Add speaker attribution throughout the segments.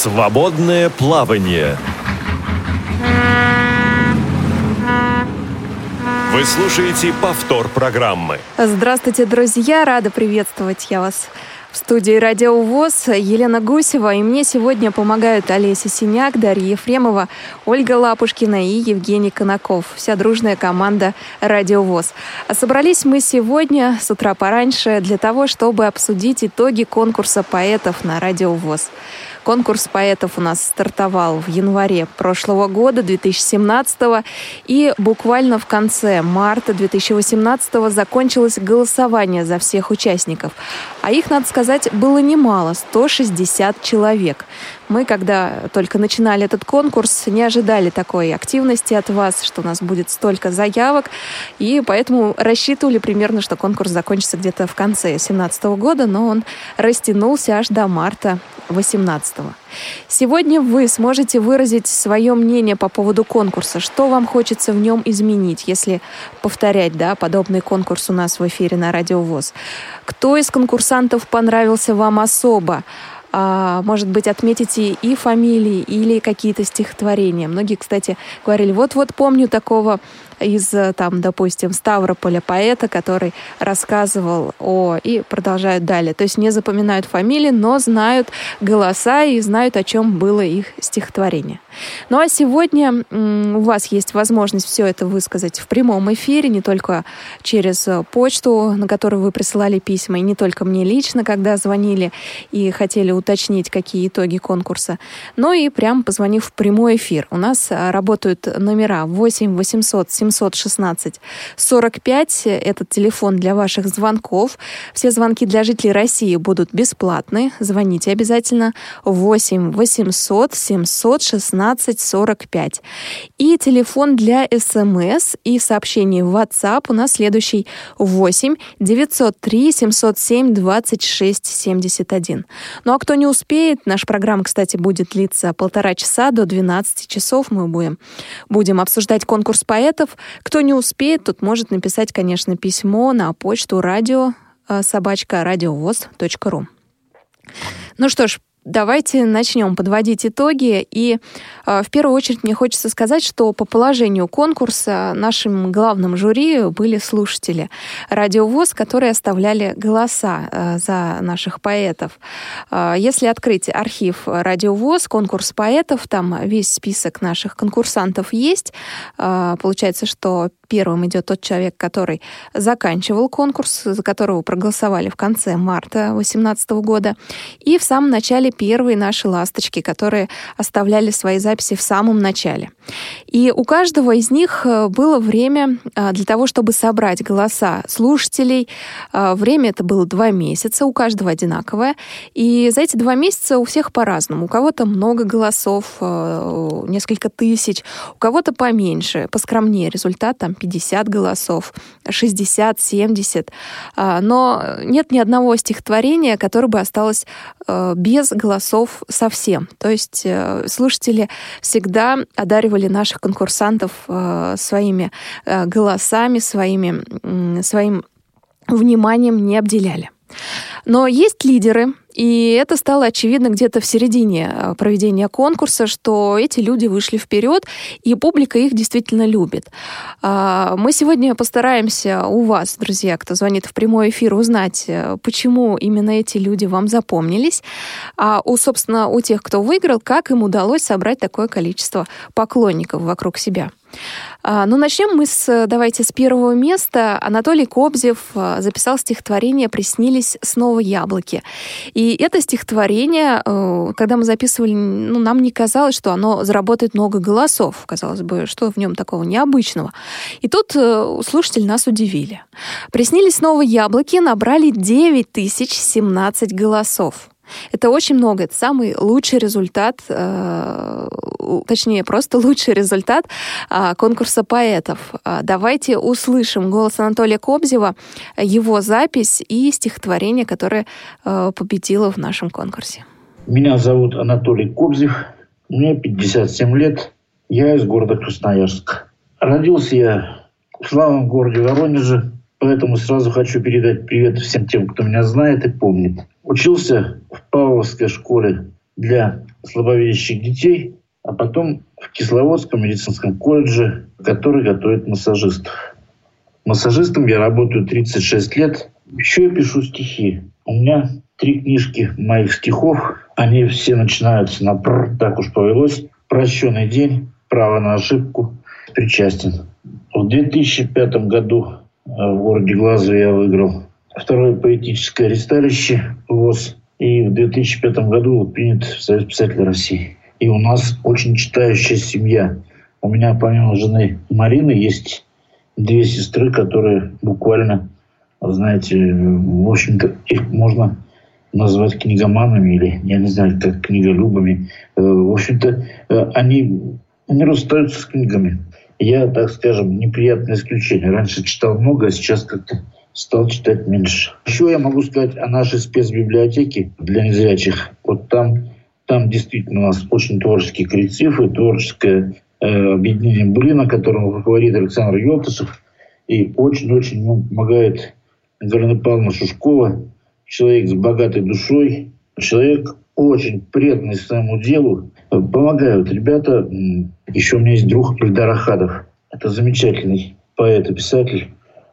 Speaker 1: Свободное плавание. Вы слушаете повтор программы.
Speaker 2: Здравствуйте, друзья! Рада приветствовать я вас в студии «Радио ВОЗ» Елена Гусева, и мне сегодня помогают Олеся Синяк, Дарья Ефремова, Ольга Лапушкина и Евгений Конаков. Вся дружная команда «Радио ВОЗ». А собрались мы сегодня с утра пораньше для того, чтобы обсудить итоги конкурса поэтов на «Радио ВОЗ». Конкурс поэтов у нас стартовал в январе прошлого года, 2017 и буквально в конце марта 2018 закончилось голосование за всех участников. А их, надо сказать, было немало, 160 человек. Мы, когда только начинали этот конкурс, не ожидали такой активности от вас, что у нас будет столько заявок, и поэтому рассчитывали примерно, что конкурс закончится где-то в конце 2017 года, но он растянулся аж до марта 2018. Сегодня вы сможете выразить свое мнение по поводу конкурса. Что вам хочется в нем изменить, если повторять да, подобный конкурс у нас в эфире на Радио ВОЗ? Кто из конкурсантов понравился вам особо? А, может быть, отметите и фамилии, или какие-то стихотворения. Многие, кстати, говорили, вот-вот помню такого из, э, там, допустим, Ставрополя поэта, который рассказывал о... и продолжают далее. То есть не запоминают фамилии, но знают голоса и знают, о чем было их стихотворение. Ну а сегодня у вас есть возможность все это высказать в прямом эфире, не только через э, почту, на которую вы присылали письма, и не только мне лично, когда звонили и хотели уточнить, какие итоги конкурса, но и прям позвонив в прямой эфир. У нас э, работают номера 8 800 700 716 45. Этот телефон для ваших звонков. Все звонки для жителей России будут бесплатны. Звоните обязательно 8 800 716 45. И телефон для СМС и сообщений в WhatsApp у нас следующий 8 903 707 26 71. Ну а кто не успеет, наша программа, кстати, будет длиться полтора часа до 12 часов. Мы будем, будем обсуждать конкурс поэтов. Кто не успеет, тот может написать, конечно, письмо на почту радио э, собачка радиовоз.ру. Ну что ж, Давайте начнем подводить итоги. И э, в первую очередь мне хочется сказать, что по положению конкурса нашим главным жюри были слушатели радиовоз, которые оставляли голоса э, за наших поэтов. Э, если открыть архив радиовоз, конкурс поэтов, там весь список наших конкурсантов есть. Получается, что первым идет тот человек, который заканчивал конкурс, за которого проголосовали в конце марта 2018 года. И в самом начале первые наши ласточки, которые оставляли свои записи в самом начале. И у каждого из них э, было время э, для того, чтобы собрать голоса слушателей. Э, время это было два месяца, у каждого одинаковое. И за эти два месяца у всех по-разному. У кого-то много голосов, несколько тысяч, у кого-то поменьше, поскромнее результат, там 50 голосов, 60, 70. А, но нет ни одного стихотворения, которое бы осталось без голосов совсем. То есть э, слушатели всегда одаривали наших конкурсантов э, своими голосами, своими, своим вниманием не обделяли. Но есть лидеры, и это стало очевидно где-то в середине э, проведения конкурса, что эти люди вышли вперед, и публика их действительно любит. А, мы сегодня постараемся у вас, друзья, кто звонит в прямой эфир, узнать, э, почему именно эти люди вам запомнились, а у, собственно, у тех, кто выиграл, как им удалось собрать такое количество поклонников вокруг себя. А, ну, начнем мы с, давайте, с первого места. Анатолий Кобзев а, записал стихотворение «Приснились снова яблоки». И это стихотворение, э, когда мы записывали, ну, нам не казалось, что оно заработает много голосов. Казалось бы, что в нем такого необычного. И тут э, слушатели нас удивили. «Приснились снова яблоки» набрали 9017 голосов. Это очень много. Это самый лучший результат, э, точнее, просто лучший результат э, конкурса поэтов. Э, давайте услышим голос Анатолия Кобзева, его запись и стихотворение, которое э, победило в нашем конкурсе.
Speaker 3: Меня зовут Анатолий Кобзев. Мне 57 лет. Я из города Красноярск. Родился я в славном городе Воронеже, поэтому сразу хочу передать привет всем тем, кто меня знает и помнит. Учился в Павловской школе для слабовидящих детей, а потом в Кисловодском медицинском колледже, который готовит массажистов. Массажистом я работаю 36 лет. Еще я пишу стихи. У меня три книжки моих стихов. Они все начинаются на «пр», так уж повелось. «Прощенный день», «Право на ошибку», «Причастен». В 2005 году в городе Глазове я выиграл второе поэтическое ресталище ВОЗ. И в 2005 году был принят в Союз писателей России. И у нас очень читающая семья. У меня помимо жены Марины есть две сестры, которые буквально, знаете, в общем-то, их можно назвать книгоманами или, я не знаю, как книголюбами. Э, в общем-то, э, они не расстаются с книгами. Я, так скажем, неприятное исключение. Раньше читал много, а сейчас как-то стал читать меньше. Еще я могу сказать о нашей спецбиблиотеке для незрячих. Вот там, там действительно у нас очень творческий коллектив и творческое э, объединение «Блина», которому руководит Александр Елтышев. И очень-очень ему помогает Галина Павловна Шушкова, человек с богатой душой, человек очень преданный своему делу. Помогают ребята. Еще у меня есть друг Ильдар Ахадов. Это замечательный поэт и писатель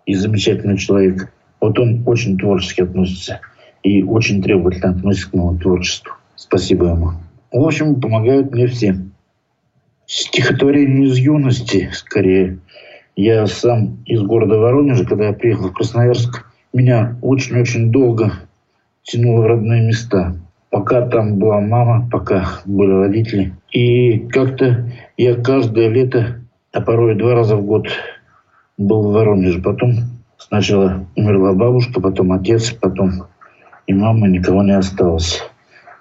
Speaker 3: и замечательный человек. Вот он очень творчески относится и очень требовательно относится к моему творчеству. Спасибо ему. В общем, помогают мне все. Стихотворение из юности, скорее. Я сам из города Воронежа, когда я приехал в Красноярск, меня очень-очень долго тянуло в родные места. Пока там была мама, пока были родители. И как-то я каждое лето, а порой два раза в год был в Воронеже. Потом сначала умерла бабушка, потом отец, потом и мама, никого не осталось.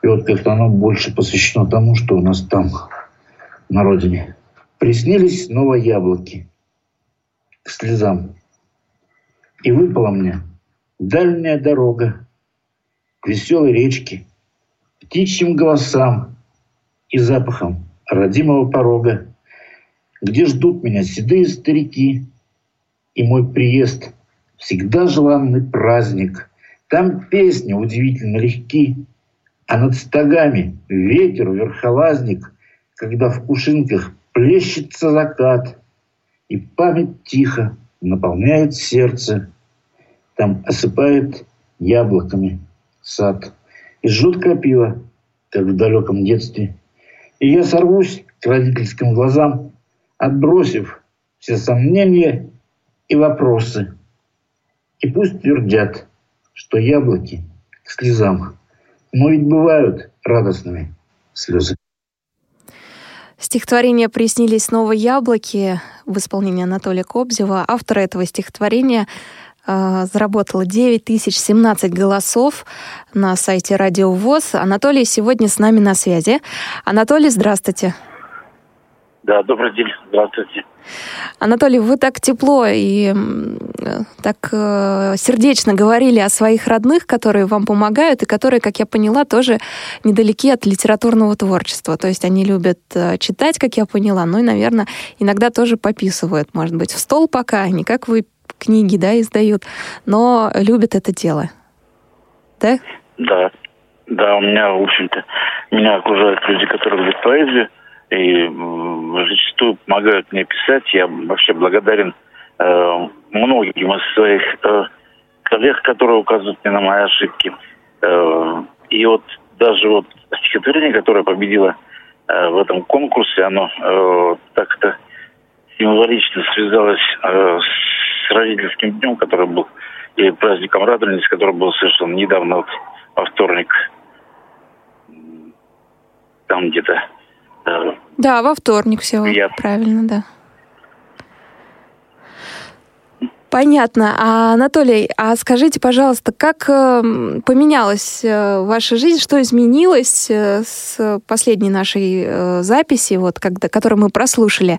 Speaker 3: И вот как-то оно больше посвящено тому, что у нас там, на родине. Приснились снова яблоки к слезам. И выпала мне дальняя дорога к веселой речке, птичьим голосам и запахом родимого порога, где ждут меня седые старики, и мой приезд всегда желанный праздник. Там песни удивительно легки, а над стогами ветер, верхолазник, когда в кушинках плещется закат, и память тихо наполняет сердце, там осыпает яблоками сад. И жжет крапива, как в далеком детстве. И я сорвусь к родительским глазам, отбросив все сомнения и вопросы. И пусть твердят, что яблоки к слезам. Но ведь бывают радостными слезы.
Speaker 2: Стихотворение «Приснились снова яблоки» в исполнении Анатолия Кобзева. Автор этого стихотворения заработала 9017 голосов на сайте Радио ВОЗ. Анатолий сегодня с нами на связи. Анатолий, здравствуйте.
Speaker 4: Да, добрый день, здравствуйте.
Speaker 2: Анатолий, вы так тепло и так э, сердечно говорили о своих родных, которые вам помогают и которые, как я поняла, тоже недалеки от литературного творчества. То есть они любят э, читать, как я поняла, ну и, наверное, иногда тоже пописывают, может быть, в стол пока, не как вы книги, да, издают, но любят это дело. Да?
Speaker 4: Да. Да, у меня, в общем-то, меня окружают люди, которые любят поэзию, и зачастую помогают мне писать. Я вообще благодарен э, многим из своих э, коллег, которые указывают мне на мои ошибки. Э, и вот даже вот стихотворение, которое победило э, в этом конкурсе, оно э, так-то символично связалось э, с родительским днем, который был, и праздником Радовались, который был совершен недавно, вот, во вторник, там где-то
Speaker 2: да, во вторник все Я... правильно, да. Понятно. А, Анатолий, а скажите, пожалуйста, как э, поменялась э, ваша жизнь, что изменилось э, с последней нашей э, записи, вот, когда, которую мы прослушали?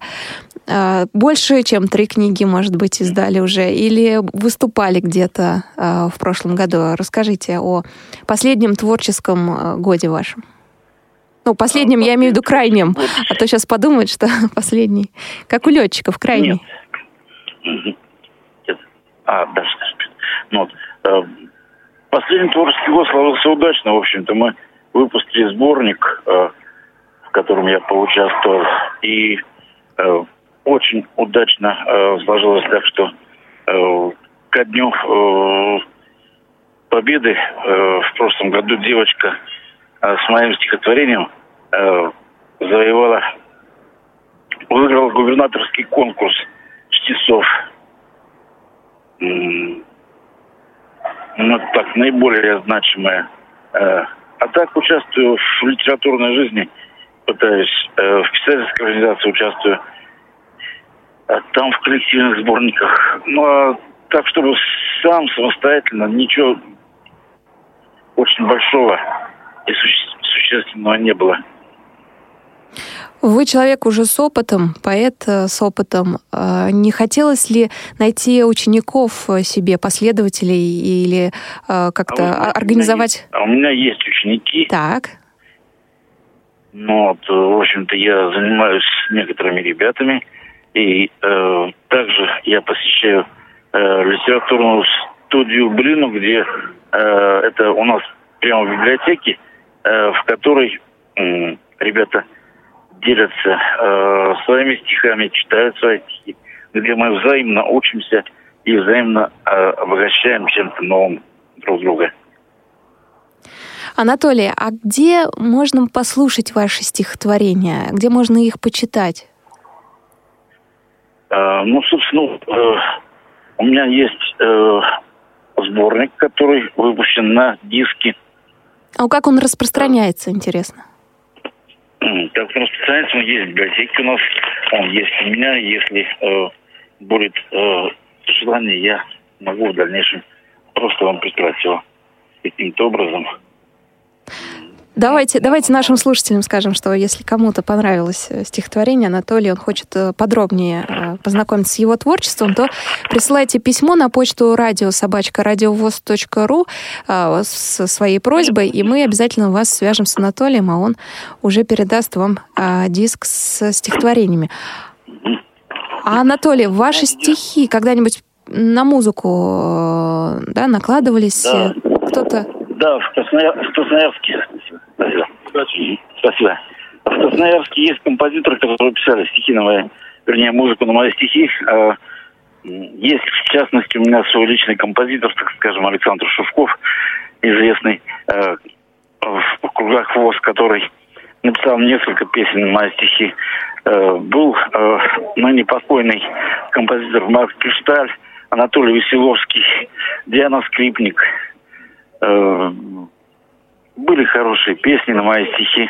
Speaker 2: Э, больше, чем три книги, может быть, издали уже, или выступали где-то э, в прошлом году? Расскажите о последнем творческом э, годе вашем. Ну, последним я имею в виду крайним. А то сейчас подумают, что последний. Как у летчиков, крайний.
Speaker 4: Нет. А, даже, ну, вот, э, последний творческий год сложился удачно. В общем-то, мы выпустили сборник э, котором я поучаствовал. И э, очень удачно э, сложилось так, что э, ко дню э, победы э, в прошлом году девочка э, с моим стихотворением э, завоевала, выиграла губернаторский конкурс чтецов. Ну, так, наиболее значимое. Э, а так участвую в литературной жизни, пытаюсь, э, в писательской организации участвую, там в коллективных сборниках. Ну, а так, чтобы сам самостоятельно ничего очень большого и суще- существенного не было.
Speaker 2: Вы человек уже с опытом, поэт э, с опытом. Э, не хотелось ли найти учеников э, себе, последователей или как-то
Speaker 4: А знаете,
Speaker 2: организовать?
Speaker 4: У меня есть, а у меня есть ученики,
Speaker 2: Так,
Speaker 4: но вот, в общем-то, я занимаюсь с некоторыми ребятами, и э, также я посещаю э, литературную студию Блину, где э, это у нас прямо в библиотеке, э, в которой м, ребята делятся э, своими стихами, читают свои стихи, где мы взаимно учимся и взаимно э, обогащаем чем-то новым друг друга.
Speaker 2: Анатолий, а где можно послушать ваши стихотворения? Где можно их почитать?
Speaker 4: Э, ну, собственно, э, у меня есть э, сборник, который выпущен на диске.
Speaker 2: А как он распространяется, интересно?
Speaker 4: Как он распространяется, он есть в библиотеке у нас, он есть у меня. Если э, будет э, желание, я могу в дальнейшем просто вам прислать его каким-то образом.
Speaker 2: Давайте, давайте нашим слушателям скажем, что если кому-то понравилось э, стихотворение Анатолия, он хочет э, подробнее э, познакомиться с его творчеством, то присылайте письмо на почту радиособачка.радиовоз.ру со своей просьбой, и мы обязательно вас свяжем с Анатолием, а он уже передаст вам диск с стихотворениями. А, Анатолий, ваши стихи когда-нибудь на музыку да, накладывались?
Speaker 4: Да.
Speaker 2: Кто-то...
Speaker 4: Да, в, Красноя... в Красноярске. Спасибо. Спасибо. В Красноярске есть композиторы, которые писали стихи на мои, вернее, музыку на мои стихи. А, Есть, в частности, у меня свой личный композитор, так скажем, Александр Шевков, известный э, в кругах ВОЗ, который написал несколько песен на мои стихи. Был э, ныне покойный композитор Марк Кришталь, Анатолий Веселовский, Диана Скрипник. Э, Были хорошие песни на мои стихи.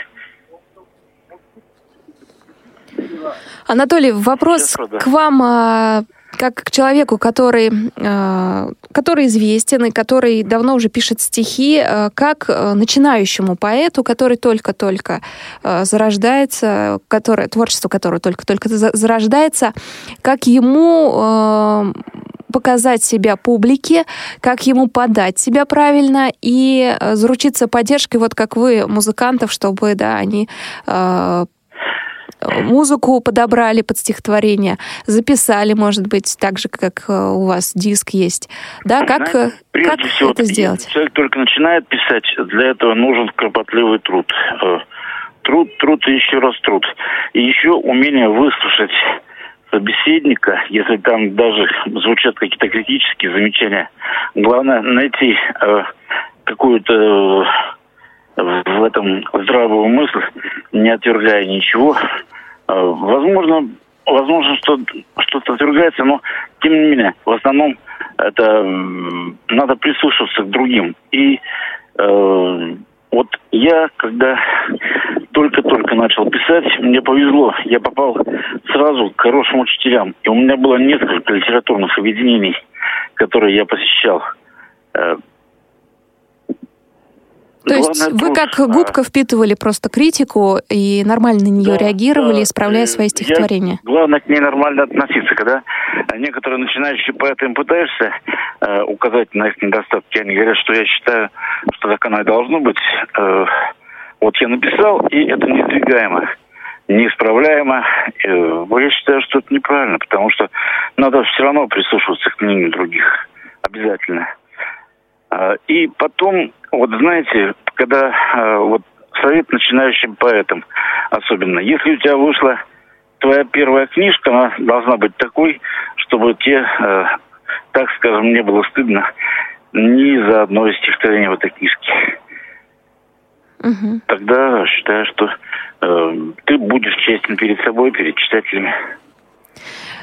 Speaker 2: Анатолий, вопрос
Speaker 4: Сейчас,
Speaker 2: к вам а, как к человеку, который, а, который известен и который давно уже пишет стихи, а, как начинающему поэту, который только-только а, зарождается, который, творчество которого только-только за- зарождается, как ему а, показать себя публике, как ему подать себя правильно и а, заручиться поддержкой, вот как вы, музыкантов, чтобы, да, они а, музыку подобрали под стихотворение, записали, может быть, так же, как э, у вас диск есть. Да, как, э, как
Speaker 4: всего,
Speaker 2: это сделать?
Speaker 4: Человек только начинает писать, для этого нужен кропотливый труд. Э, Труд, труд и еще раз труд. И еще умение выслушать собеседника, если там даже звучат какие-то критические замечания. Главное найти э, какую-то э, в этом здравую мысль, не отвергая ничего. Э, Возможно, возможно, что что-то отвергается, но тем не менее, в основном это надо прислушиваться к другим. И э, вот я, когда только-только начал писать, мне повезло. Я попал сразу к хорошим учителям. И у меня было несколько литературных объединений, которые я посещал. Э,
Speaker 2: То есть
Speaker 4: главное
Speaker 2: вы
Speaker 4: труд.
Speaker 2: как
Speaker 4: А,
Speaker 2: губка впитывали просто критику и нормально на нее
Speaker 4: Да,
Speaker 2: реагировали,
Speaker 4: да.
Speaker 2: исправляя
Speaker 4: Э,
Speaker 2: свои
Speaker 4: я-
Speaker 2: стихотворения?
Speaker 4: главное к ней нормально относиться. Когда некоторые начинающие поэты им пытаешься э, указать на их недостатки, они говорят, что я считаю, что так оно и должно быть. Э, вот я написал, и это неиздвигаемо, неисправляемо. Э, но я считаю, что это неправильно, потому что надо все равно прислушиваться к мнению других. Обязательно. А, И потом, вот знаете, когда э, вот совет начинающим поэтам, особенно. Если у тебя вышла твоя первая книжка, она должна быть такой, чтобы тебе, э, так скажем, не было стыдно ни за одно из стихотворений в этой книжке. Угу. Тогда считаю, что э, ты будешь честен перед собой, перед читателями.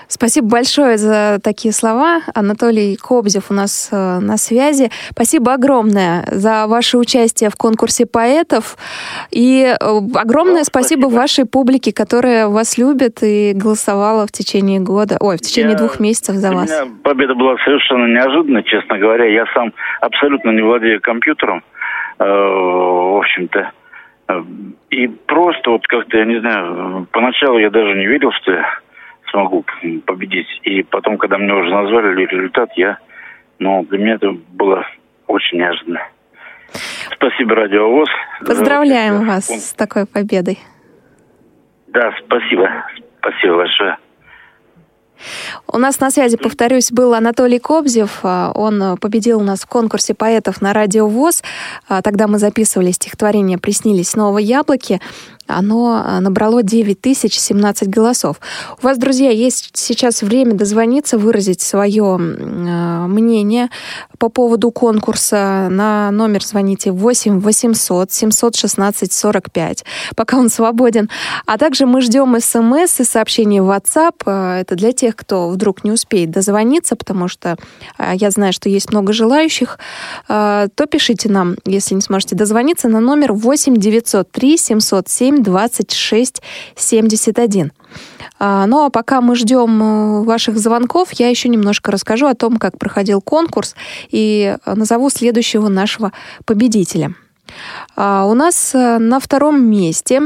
Speaker 2: Спасибо большое за такие слова. Анатолий Кобзев у нас э, на связи. Спасибо огромное за ваше участие в конкурсе поэтов. И э, огромное ну, спасибо. спасибо вашей публике, которая вас любит и голосовала в течение года, ой, в течение я, двух месяцев за вас.
Speaker 4: Победа была совершенно неожиданной, честно говоря. Я сам абсолютно не владею компьютером. Э, в общем-то. И просто вот как-то, я не знаю, поначалу я даже не верил, что я смогу победить. И потом, когда мне уже назвали результат, я, ну, для меня это было очень неожиданно. Спасибо, Радиовоз.
Speaker 2: Поздравляем вас с такой победой.
Speaker 4: Да, спасибо. Спасибо большое.
Speaker 2: У нас на связи, повторюсь, был Анатолий Кобзев. А, он победил у нас в конкурсе поэтов на Радио ВОЗ. А, тогда мы записывали стихотворение «Приснились снова яблоки» оно а, набрало 9017 голосов. У вас, друзья, есть сейчас время дозвониться, выразить свое мнение по поводу конкурса. На номер звоните 8 800 716 45, пока он свободен. А также мы ждем смс и сообщения в WhatsApp. А, это для тех, кто вдруг не успеет дозвониться, потому что а, я знаю, что есть много желающих. То пишите нам, если не сможете дозвониться, на номер 8 903 707 7 26 71. Ну а пока мы ждем э, ваших звонков, я еще немножко расскажу о том, как проходил конкурс и назову следующего нашего победителя. А, у нас э, на втором месте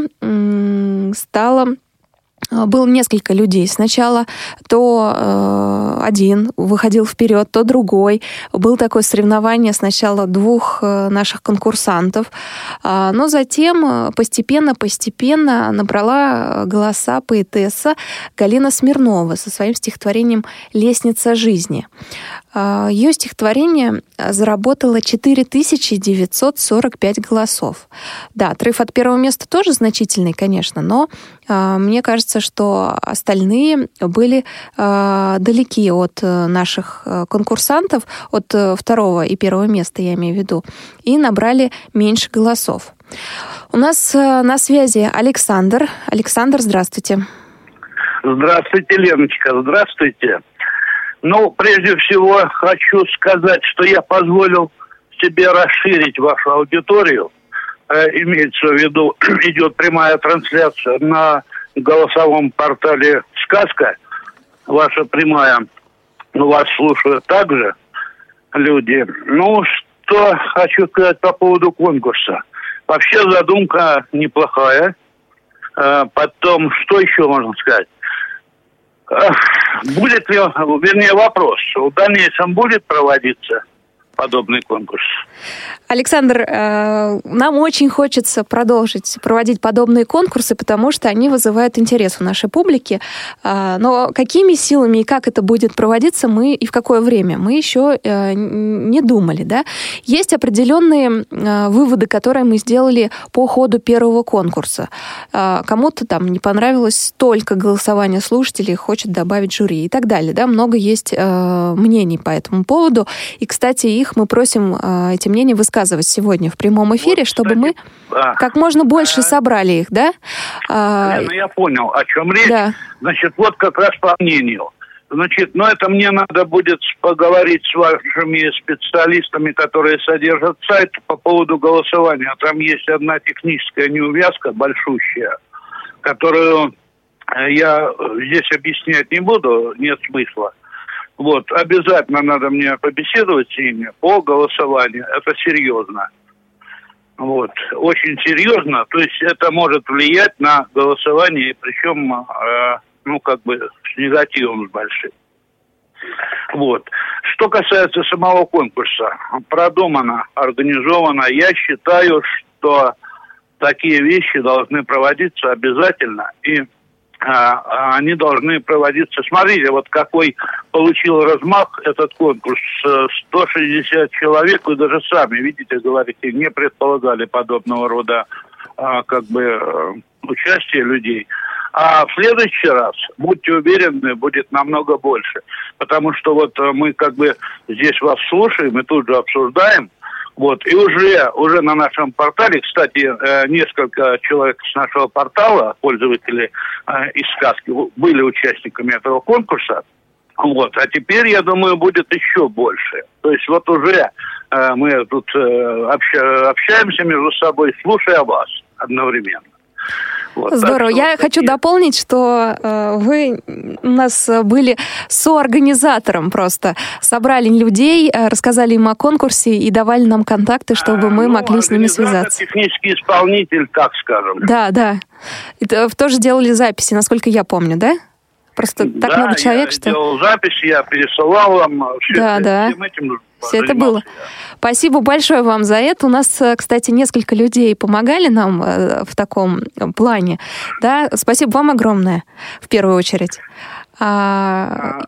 Speaker 2: стала было несколько людей. Сначала то э, один выходил вперед, то другой. Было такое соревнование сначала двух э, наших конкурсантов, э, но затем постепенно-постепенно набрала голоса поэтесса Галина Смирнова со своим стихотворением «Лестница жизни». А, Ее стихотворение заработало 4945 голосов. Да, отрыв от первого места тоже значительный, конечно, но а, мне кажется, что остальные были а, далеки от э, наших э, конкурсантов, от э, второго и первого места, я имею в виду, и набрали меньше голосов. У нас на связи Александр. Александр, здравствуйте.
Speaker 5: Здравствуйте, Леночка, здравствуйте. Ну, прежде всего, хочу сказать, что я позволил себе расширить вашу аудиторию. Э, имеется в виду, идет прямая трансляция на голосовом портале «Сказка». Ваша прямая, ну, вас слушают также люди. Ну, что хочу сказать по поводу конкурса. Вообще задумка неплохая. Э, потом, что еще можно сказать? Будет ли, вернее, вопрос, в дальнейшем будет проводиться подобный конкурс.
Speaker 2: Александр, э, нам очень хочется продолжить проводить подобные конкурсы, потому что они вызывают интерес у нашей публики. Э, но какими силами и как это будет проводиться, мы и в какое время, мы еще э, не думали. Да? Есть определенные выводы, которые мы сделали по ходу первого конкурса. Кому-то там не понравилось только голосование слушателей, хочет добавить жюри и так далее. Да? Много есть мнений по этому поводу. И, кстати, их мы просим эти мнения высказывать сегодня в прямом эфире, вот, чтобы мы да. как можно больше собрали их, да?
Speaker 5: А, ну, я понял, о чем речь. Да. Значит, вот как раз по мнению. Значит, но ну, это мне надо будет поговорить с вашими специалистами, которые содержат сайт по поводу голосования. Там есть одна техническая неувязка большущая, которую э, я здесь объяснять не буду, нет смысла. Вот, обязательно надо мне побеседовать с ними по голосованию. Это серьезно. Вот, очень серьезно. То есть это может влиять на голосование, причем, э, ну, как бы с негативом с большим. Вот. Что касается самого конкурса, продумано, организовано. Я считаю, что такие вещи должны проводиться обязательно. И они должны проводиться. Смотрите, вот какой получил размах этот конкурс. 160 человек, вы даже сами, видите, говорите, не предполагали подобного рода а, как бы э, участие людей. А в следующий раз, будьте уверены, будет намного больше. Потому что вот э, мы как бы здесь вас слушаем и тут же обсуждаем. Вот, и уже, уже на нашем портале, кстати, э, несколько человек с нашего портала, пользователи э, из сказки, были участниками этого конкурса. Вот, а теперь, я думаю, будет еще больше. То есть вот уже мы тут общаемся между собой, слушая вас одновременно.
Speaker 2: Вот, Здорово. Я такие... хочу дополнить, что э, вы у нас были соорганизатором просто. Собрали людей, э, рассказали им о конкурсе и давали нам контакты, чтобы а, мы ну, могли с ними связаться.
Speaker 5: Технический исполнитель, так скажем.
Speaker 2: Да, да. Это тоже делали записи, насколько я помню, да? Просто так
Speaker 5: да,
Speaker 2: много человек, я
Speaker 5: что... делал запись, я пересылал вам. Все
Speaker 2: да, да. Всем этим все это было. Спасибо большое вам за это. У нас, э, кстати, несколько людей помогали нам э, в таком плане. Да, спасибо вам огромное, в первую очередь. А,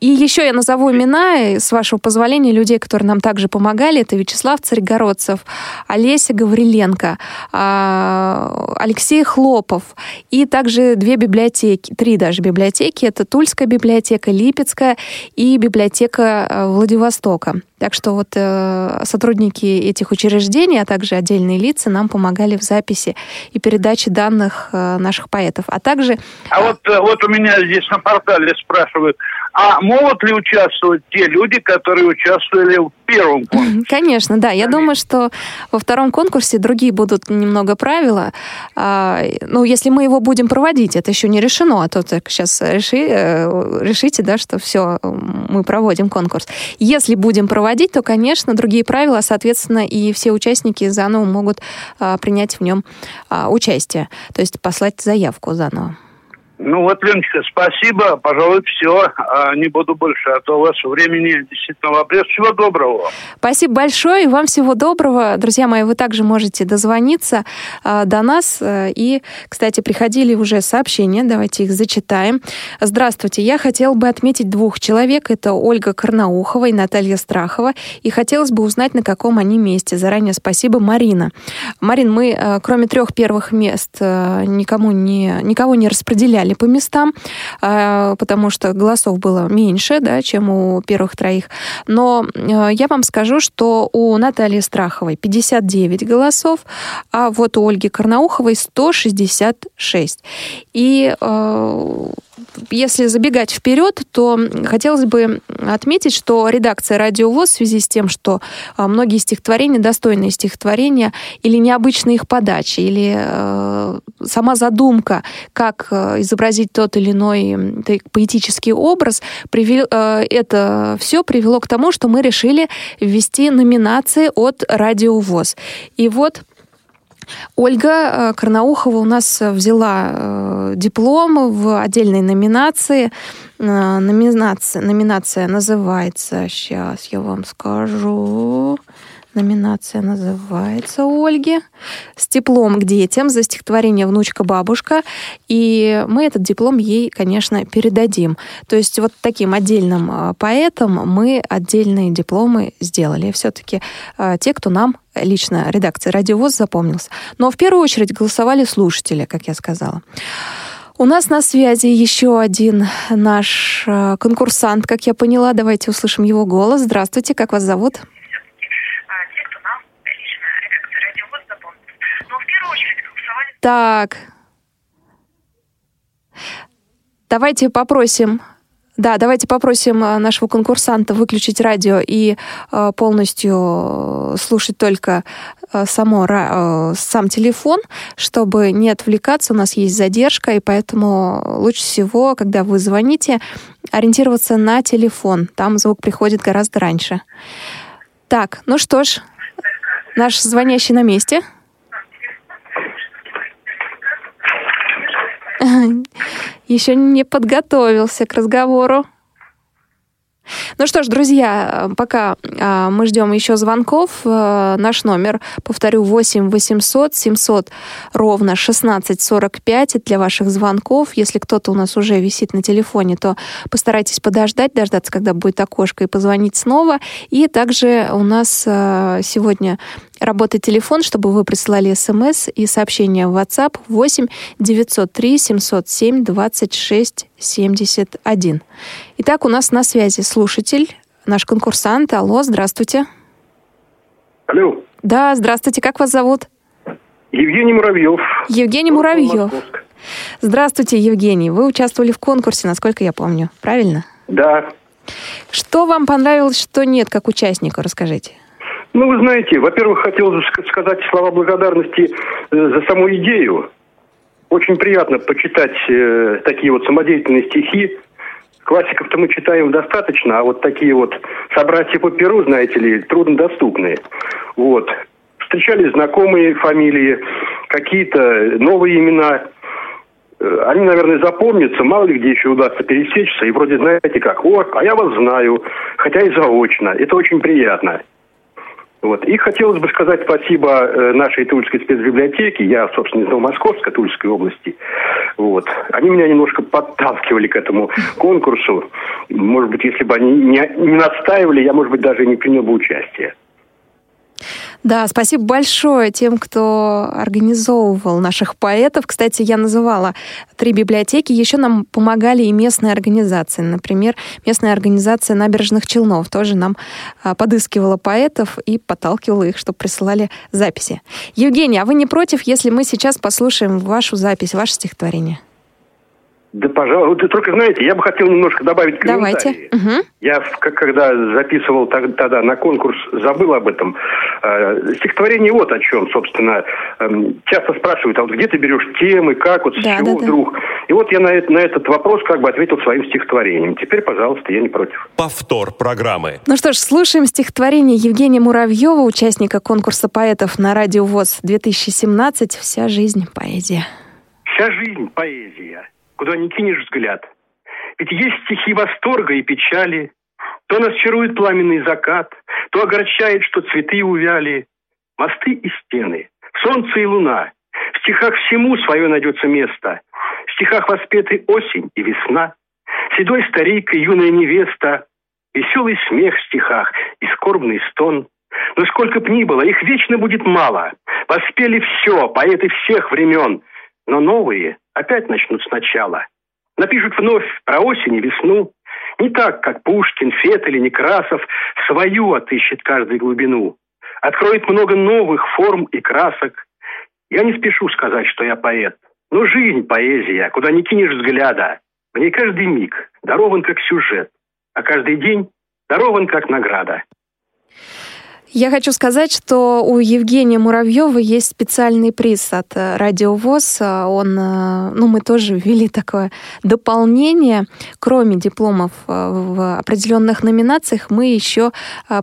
Speaker 2: и еще я назову имена, с вашего позволения, людей, которые нам также помогали. Это Вячеслав Царьгородцев, Олеся Гавриленко, а, Алексей Хлопов и также две библиотеки, три даже библиотеки. Это Тульская библиотека, Липецкая и библиотека э, Владивостока. Так что вот э, сотрудники этих учреждений, а также отдельные лица нам помогали в записи и передаче данных э, наших поэтов. А также...
Speaker 5: А вот, э, вот у меня здесь на портале спрашивают, а могут ли участвовать те люди, которые участвовали в первом конкурсе?
Speaker 2: Конечно, да. Я думаю, что во втором конкурсе другие будут немного правила. А, ну, если мы его будем проводить, это еще не решено, а то так сейчас реши, э, решите, да, что все, мы проводим конкурс. Если будем проводить, то, конечно, другие правила, соответственно, и все участники заново могут а, принять в нем а, участие, то есть послать заявку заново.
Speaker 5: Ну вот, Леночка, спасибо. Пожалуй, все. А, не буду больше, а то у вас времени действительно в обрез. Всего доброго.
Speaker 2: Спасибо большое. И вам всего доброго. Друзья мои, вы также можете дозвониться а, до нас. И, кстати, приходили уже сообщения. Давайте их зачитаем. Здравствуйте. Я хотел бы отметить двух человек. Это Ольга Карнаухова и Наталья Страхова. И хотелось бы узнать, на каком они месте. Заранее спасибо, Марина. Марин, мы, а, кроме трех первых мест, а, никому не, никого не распределяли распределяли по местам, а, потому что голосов было меньше, да, чем у первых троих. Но а, я вам скажу, что у Натальи Страховой 59 голосов, а вот у Ольги Карнауховой 166. И а, если забегать вперед, то хотелось бы отметить, что редакция «Радио ВОЗ» в связи с тем, что а, многие стихотворения, достойные стихотворения, или необычная их подача, или э, сама задумка, как э, изобразить тот или иной поэтический образ, привел, э, это все привело к тому, что мы решили ввести номинации от «Радио ВОЗ». И вот Ольга э, Карнаухова у нас взяла э, диплом в отдельной номинации. Э, номинация, номинация называется, сейчас я вам скажу, Номинация называется Ольги. С теплом к детям за стихотворение «Внучка-бабушка». И мы этот диплом ей, конечно, передадим. То есть вот таким отдельным а, поэтам мы отдельные дипломы сделали. Все-таки а, те, кто нам лично редакция «Радиовоз» запомнился. Но в первую очередь голосовали слушатели, как я сказала. У нас на связи еще один наш а, конкурсант, как я поняла. Давайте услышим его голос. Здравствуйте, как вас зовут? Так. Давайте попросим да, давайте попросим э, нашего конкурсанта выключить радио и э, полностью слушать только э, само, сам телефон, чтобы не отвлекаться. У нас есть задержка, и поэтому лучше всего, когда вы звоните, ориентироваться на телефон. Там звук приходит гораздо раньше. Так, ну что ж, наш звонящий на месте – Еще не подготовился к разговору. Ну что ж, друзья, пока а, мы ждем еще звонков, а, наш номер, повторю, 8 800 700 ровно 1645 для ваших звонков. Если кто-то у нас уже висит на телефоне, то постарайтесь подождать, дождаться, когда будет окошко, и позвонить снова. И также у нас сегодня работает телефон, чтобы вы присылали смс и сообщения в WhatsApp 8 903 707 26 71. Итак, у нас на связи слушатель, наш конкурсант. Алло, здравствуйте.
Speaker 6: Алло.
Speaker 2: Да, здравствуйте. Как вас зовут?
Speaker 6: Евгений Муравьев.
Speaker 2: Евгений Муравьев. Здравствуйте, Евгений. Вы участвовали в конкурсе, насколько я помню. Правильно?
Speaker 6: Да.
Speaker 2: Что вам понравилось, что нет, как участнику? Расскажите.
Speaker 6: Ну, вы знаете, во-первых, хотелось бы сказать слова благодарности э, за саму идею. Очень приятно почитать э, такие вот самодеятельные стихи. Классиков-то мы читаем достаточно, а вот такие вот собратья по перу, знаете ли, труднодоступные. Вот. Встречались знакомые фамилии, какие-то новые имена. Э, они, наверное, запомнятся, мало ли где еще удастся пересечься. И вроде знаете как, о, а я вас знаю, хотя и заочно. Это очень приятно. Вот. И хотелось бы сказать спасибо э, нашей Тульской спецбиблиотеке. Я, собственно, из Новомосковска, Тульской области. Вот. Они меня немножко подталкивали к этому конкурсу. Может быть, если бы они не, не настаивали, я, может быть, даже не принял бы участие.
Speaker 2: Да, спасибо большое тем, кто организовывал наших поэтов. Кстати, я называла три библиотеки. Еще нам помогали и местные организации. Например, местная организация набережных Челнов тоже нам а, подыскивала поэтов и подталкивала их, чтобы присылали записи. Евгений, а вы не против, если мы сейчас послушаем вашу запись, ваше стихотворение?
Speaker 6: Да, пожалуй. Только, знаете, я бы хотел немножко добавить комментарии.
Speaker 2: Давайте. Угу.
Speaker 6: Я, когда записывал тогда на конкурс, забыл об этом. Э, стихотворение вот о чем, собственно. Э, часто спрашивают, а вот где ты берешь темы, как, вот с да, чего да, вдруг? Да. И вот я на, на этот вопрос как бы ответил своим стихотворением. Теперь, пожалуйста, я не против.
Speaker 1: Повтор программы.
Speaker 2: Ну что ж, слушаем стихотворение Евгения Муравьева, участника конкурса поэтов на Радио ВОЗ 2017 «Вся жизнь поэзия».
Speaker 6: Вся жизнь поэзия куда не кинешь взгляд. Ведь есть стихи восторга и печали, то нас чарует пламенный закат, то огорчает, что цветы увяли. Мосты и стены, солнце и луна. В стихах всему свое найдется место. В стихах воспеты осень и весна. Седой старик и юная невеста. Веселый смех в стихах и скорбный стон. Но сколько б ни было, их вечно будет мало. Воспели все, поэты всех времен. Но новые опять начнут сначала. Напишут вновь про осень и весну. Не так, как Пушкин, Фет или Некрасов, свою отыщет каждую глубину. Откроет много новых форм и красок. Я не спешу сказать, что я поэт. Но жизнь поэзия, куда не кинешь взгляда. В ней каждый миг дарован как сюжет, а каждый день дарован как награда.
Speaker 2: Я хочу сказать, что у Евгения Муравьева есть специальный приз от э, Радио ВОЗ. Он, э, ну, мы тоже ввели такое дополнение. Кроме дипломов э, в определенных номинациях, мы еще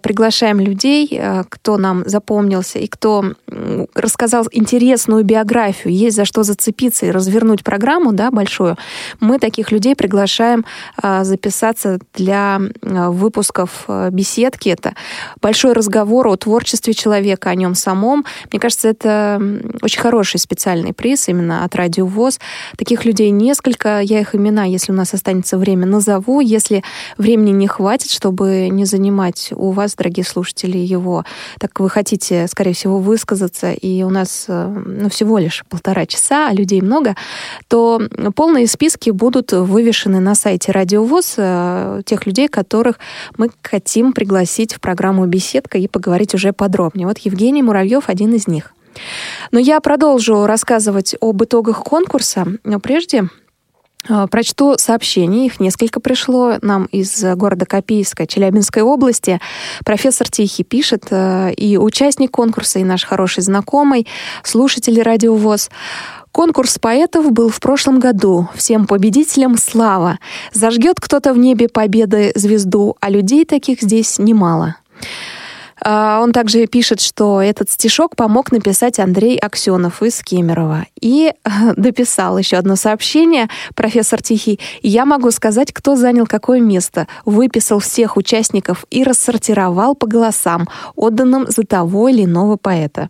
Speaker 2: приглашаем людей, кто нам запомнился и кто рассказал интересную биографию, есть за что зацепиться и развернуть программу, да, большую. Мы таких людей приглашаем записаться для выпусков беседки. Это большой разговор разговор о творчестве человека, о нем самом. Мне кажется, это очень хороший специальный приз именно от Радио ВОЗ. Таких людей несколько. Я их имена, если у нас останется время, назову. Если времени не хватит, чтобы не занимать у вас, дорогие слушатели, его, так вы хотите, скорее всего, высказаться, и у нас ну, всего лишь полтора часа, а людей много, то полные списки будут вывешены на сайте Радио ВОЗ э, тех людей, которых мы хотим пригласить в программу «Беседка» и поговорить поговорить уже подробнее. Вот Евгений Муравьев один из них. Но я продолжу рассказывать об итогах конкурса, но прежде э, Прочту сообщение, их несколько пришло нам из города Копейска, Челябинской области. Профессор Тихий пишет, э, и участник конкурса, и наш хороший знакомый, слушатель Радио ВОЗ. Конкурс поэтов был в прошлом году. Всем победителям слава. Зажгет кто-то в небе победы звезду, а людей таких здесь немало. А, он также пишет, что этот стишок помог написать Андрей Аксенов из Кемерово. И дописал еще одно сообщение, профессор Тихий. Я могу сказать, кто занял какое место. Выписал всех участников и рассортировал по голосам, отданным за того или иного поэта.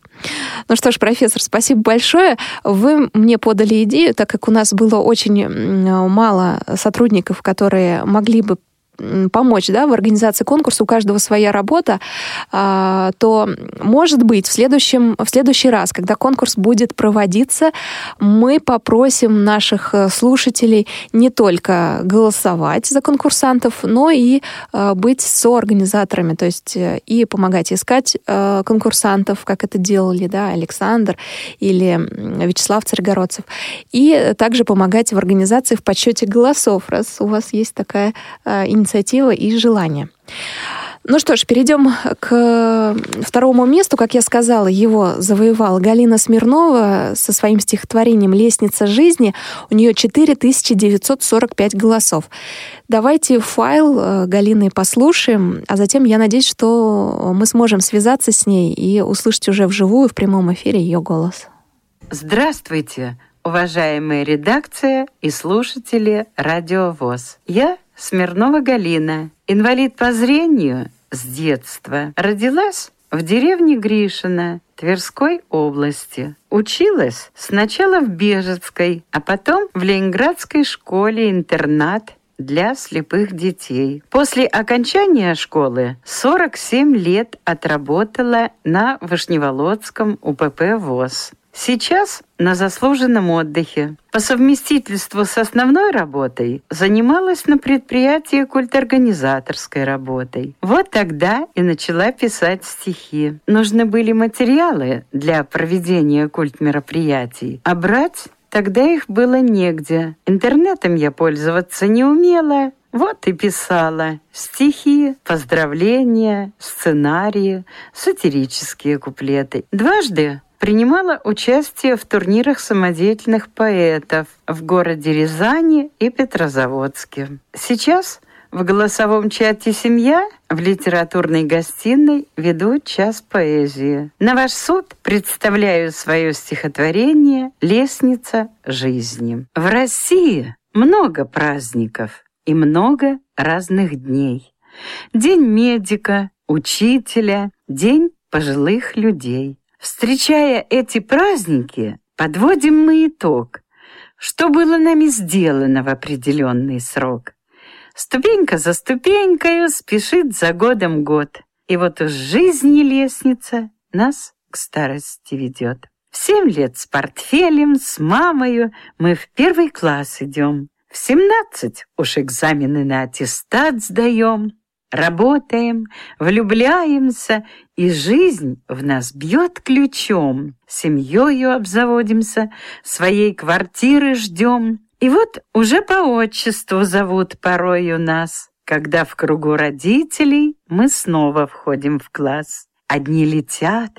Speaker 2: Ну что ж, профессор, спасибо большое. Вы мне подали идею, так как у нас было очень мало сотрудников, которые могли бы помочь да, в организации конкурса, у каждого своя работа, а, то, может быть, в, следующем, в следующий раз, когда конкурс будет проводиться, мы попросим наших э, слушателей не только голосовать за конкурсантов, но и э, быть соорганизаторами, то есть э, и помогать искать конкурсантов, как это делали да, Александр или Вячеслав Царегородцев, и также помогать в организации в подсчете голосов, раз у вас есть такая инициатива инициатива и желание. Ну что ж, перейдем к второму месту. Как я сказала, его завоевала Галина Смирнова со своим стихотворением «Лестница жизни». У нее 4945 голосов. Давайте файл э, Галины послушаем, а затем я надеюсь, что мы сможем связаться с ней и услышать уже вживую в прямом эфире ее голос.
Speaker 7: Здравствуйте, уважаемая редакция и слушатели Радио ВОЗ. Я Смирнова Галина, инвалид по зрению с детства. Родилась в деревне Гришина Тверской области. Училась сначала в Бежецкой, а потом в Ленинградской школе-интернат для слепых детей. После окончания школы 47 лет отработала на Вышневолодском УПП ВОЗ. Сейчас на заслуженном отдыхе. По совместительству с основной работой занималась на предприятии культорганизаторской работой. Вот тогда и начала писать стихи. Нужны были материалы для проведения культмероприятий, а брать Тогда их было негде. Интернетом я пользоваться не умела. Вот и писала стихи, поздравления, сценарии, сатирические куплеты. Дважды принимала участие в турнирах самодеятельных поэтов в городе Рязани и Петрозаводске. Сейчас в голосовом чате «Семья» в литературной гостиной веду час поэзии. На ваш суд представляю свое стихотворение «Лестница жизни». В России много праздников и много разных дней. День медика, учителя, день пожилых людей. Встречая эти праздники, подводим мы итог, что было нами сделано в определенный срок. Ступенька за ступенькою спешит за годом год. И вот уж жизни лестница нас к старости ведет. В семь лет с портфелем, с мамою мы в первый класс идем. В семнадцать уж экзамены на аттестат сдаем работаем, влюбляемся, и жизнь в нас бьет ключом. Семьёю обзаводимся, своей квартиры ждем. И вот уже по отчеству зовут порою нас, когда в кругу родителей мы снова входим в класс. Одни летят,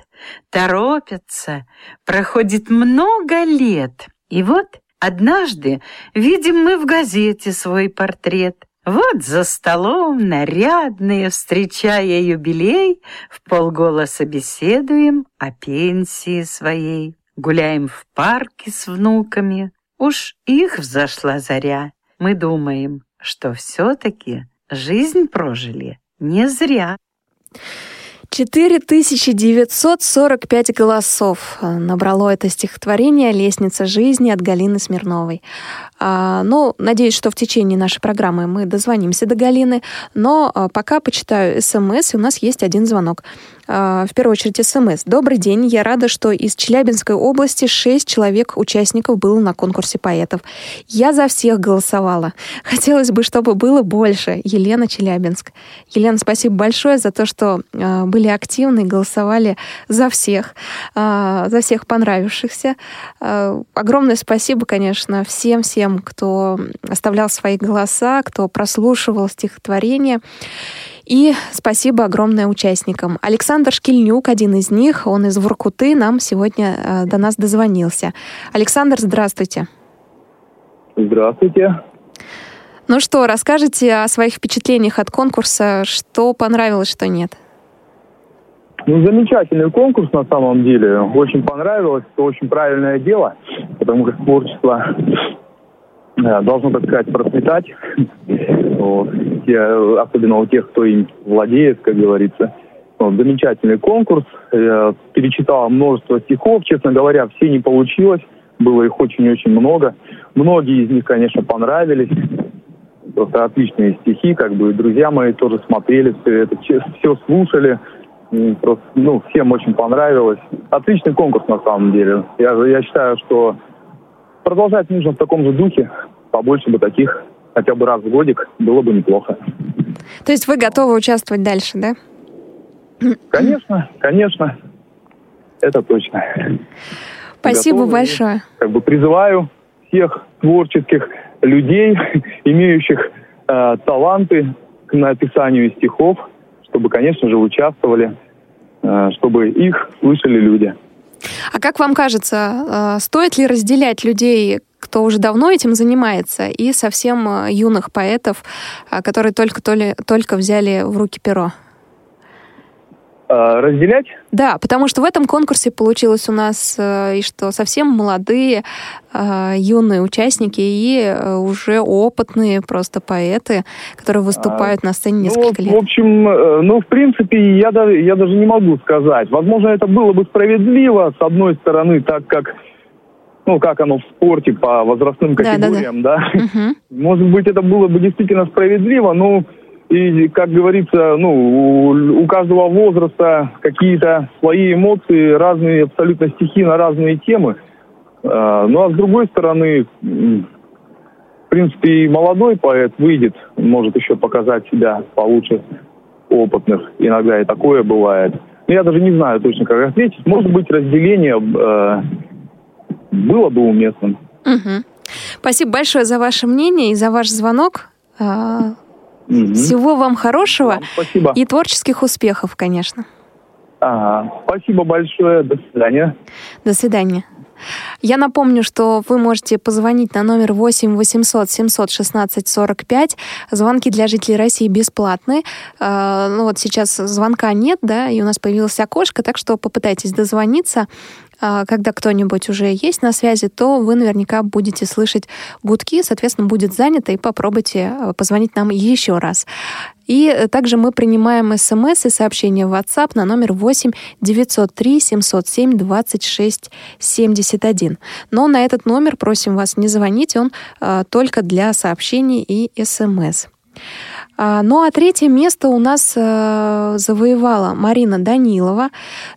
Speaker 7: торопятся, проходит много лет. И вот однажды видим мы в газете свой портрет. Вот за столом, нарядные, встречая юбилей, В полголоса беседуем о пенсии своей. Гуляем в парке с внуками, уж их взошла заря. Мы думаем, что все-таки жизнь прожили не зря.
Speaker 2: 4945 голосов набрало это стихотворение «Лестница жизни» от Галины Смирновой. А, ну, надеюсь, что в течение нашей программы мы дозвонимся до Галины, но а, пока почитаю СМС, и у нас есть один звонок. А, в первую очередь СМС. Добрый день. Я рада, что из Челябинской области шесть человек участников было на конкурсе поэтов. Я за всех голосовала. Хотелось бы, чтобы было больше. Елена Челябинск. Елена, спасибо большое за то, что а, были активны, голосовали за всех, а, за всех понравившихся. Огромное спасибо, конечно, всем-всем, кто оставлял свои голоса, кто прослушивал стихотворение. И спасибо огромное участникам. Александр Шкильнюк, один из них, он из Воркуты, нам сегодня э, до нас дозвонился. Александр, здравствуйте.
Speaker 8: Здравствуйте.
Speaker 2: Ну что, расскажите о своих впечатлениях от конкурса, что понравилось, что нет?
Speaker 8: Ну, замечательный конкурс на самом деле. Очень понравилось. Это очень правильное дело, потому что творчество э, должно, так сказать, процветать. Особенно у тех, кто им владеет, как говорится. Вот, замечательный конкурс. Я перечитал множество стихов. Честно говоря, все не получилось. Было их очень-очень много. Многие из них, конечно, понравились. Просто отличные стихи, как бы друзья мои тоже смотрели все это, все слушали. Просто, ну, всем очень понравилось. Отличный конкурс на самом деле. Я, я считаю, что продолжать нужно в таком же духе. Побольше бы таких, хотя бы раз в годик, было бы неплохо.
Speaker 2: То есть вы готовы участвовать дальше, да?
Speaker 8: Конечно, конечно. Это точно.
Speaker 2: Спасибо Готовы. большое.
Speaker 8: Как бы призываю всех творческих людей, имеющих э, таланты к написанию стихов, чтобы, конечно же, участвовали, э, чтобы их слышали люди.
Speaker 2: А как вам кажется, э, стоит ли разделять людей, кто уже давно этим занимается, и совсем э, юных поэтов, э, которые только, только взяли в руки перо?
Speaker 8: Э, разделять?
Speaker 2: Да, потому что в этом конкурсе получилось у нас э, и что совсем молодые э, юные участники и уже опытные просто поэты, которые выступают а, на сцене ну, несколько
Speaker 8: ну,
Speaker 2: лет.
Speaker 8: В общем, ну, в принципе, я, я даже не могу сказать. Возможно, это было бы справедливо, с одной стороны, так как ну, как оно в спорте по возрастным категориям, да? да, да. Угу. Может быть, это было бы действительно справедливо, но и, как говорится, ну, у, у каждого возраста какие-то свои эмоции, разные абсолютно стихи на разные темы. А, ну а с другой стороны, в принципе, и молодой поэт выйдет, может еще показать себя получше опытных. Иногда и такое бывает. Но я даже не знаю точно, как ответить. Может быть, разделение э, было бы уместным.
Speaker 2: Угу. Спасибо большое за ваше мнение и за ваш звонок. Угу. Всего вам хорошего вам спасибо. и творческих успехов, конечно.
Speaker 8: Ага, спасибо большое. До свидания.
Speaker 2: До свидания. Я напомню, что вы можете позвонить на номер 8 800 716 45. Звонки для жителей России бесплатные. А, ну вот сейчас звонка нет, да, и у нас появилось окошко, так что попытайтесь дозвониться. А, когда кто-нибудь уже есть на связи, то вы наверняка будете слышать гудки, соответственно, будет занято, и попробуйте а, позвонить нам еще раз. И также мы принимаем смс и сообщения в WhatsApp на номер 8 903 707 26 71. Но на этот номер просим вас не звонить, он а, только для сообщений и смс. А, ну а третье место у нас э, завоевала Марина Данилова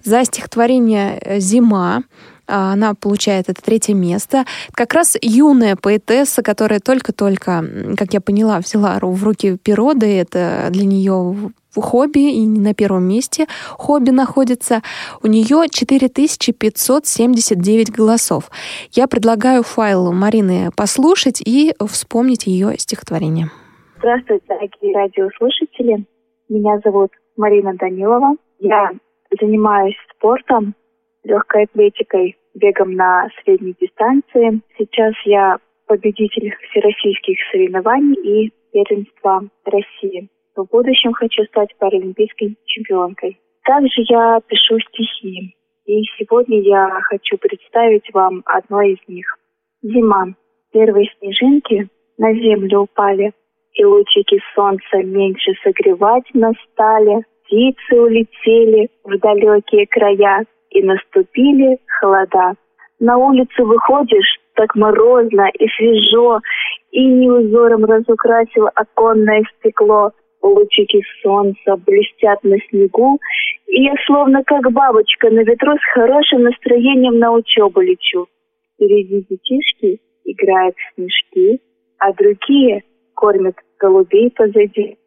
Speaker 2: за стихотворение э, «Зима». А, она получает это третье место. Как раз юная поэтесса, которая только-только, как я поняла, взяла в руки перо, да это для нее хобби, и на первом месте хобби находится. У нее 4579 голосов. Я предлагаю файл Марины послушать и вспомнить ее стихотворение.
Speaker 9: Здравствуйте, дорогие радиослушатели. Меня зовут Марина Данилова. Я занимаюсь спортом, легкой атлетикой, бегом на средней дистанции. Сейчас я победитель всероссийских соревнований и первенства России. В будущем хочу стать паралимпийской чемпионкой. Также я пишу стихи. И сегодня я хочу представить вам одно из них. Зима. Первые снежинки на землю упали – и лучики солнца меньше согревать настали, птицы улетели в далекие края, и наступили холода. На улицу выходишь, так морозно и свежо, и не узором разукрасил оконное стекло. Лучики солнца блестят на снегу, и я словно как бабочка на ветру с хорошим настроением на учебу лечу. Впереди детишки играют в снежки, а другие кормят голубей позади.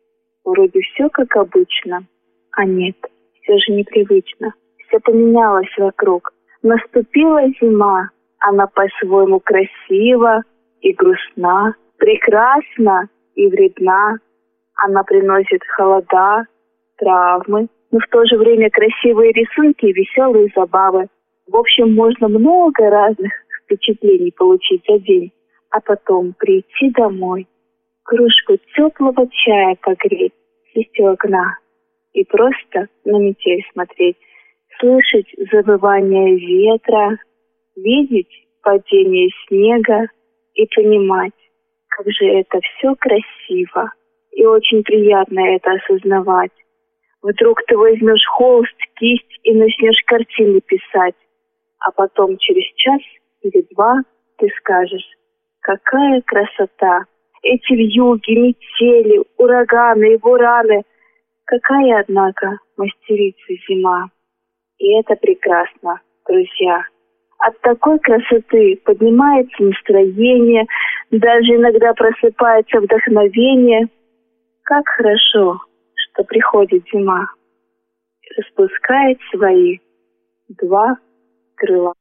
Speaker 9: Вроде все как обычно, а нет, все же непривычно. Все поменялось вокруг. Наступила зима, она по-своему красива и грустна, прекрасна и вредна. Она приносит холода, травмы, но в то же время красивые рисунки и веселые забавы. В общем, можно много разных впечатлений получить за день, а потом прийти домой кружку теплого чая погреть, сесть у окна и просто на метель смотреть. слышать завывание ветра, видеть падение снега и понимать, как же это все красиво. И очень приятно это осознавать. Вдруг ты возьмешь холст, кисть и начнешь картины писать, а потом через час или два ты скажешь, какая красота! Эти вьюги, метели, ураганы и бураны. Какая, однако, мастерица зима. И это прекрасно, друзья. От такой красоты поднимается настроение, даже иногда просыпается вдохновение. Как хорошо, что приходит зима, распускает свои два крыла.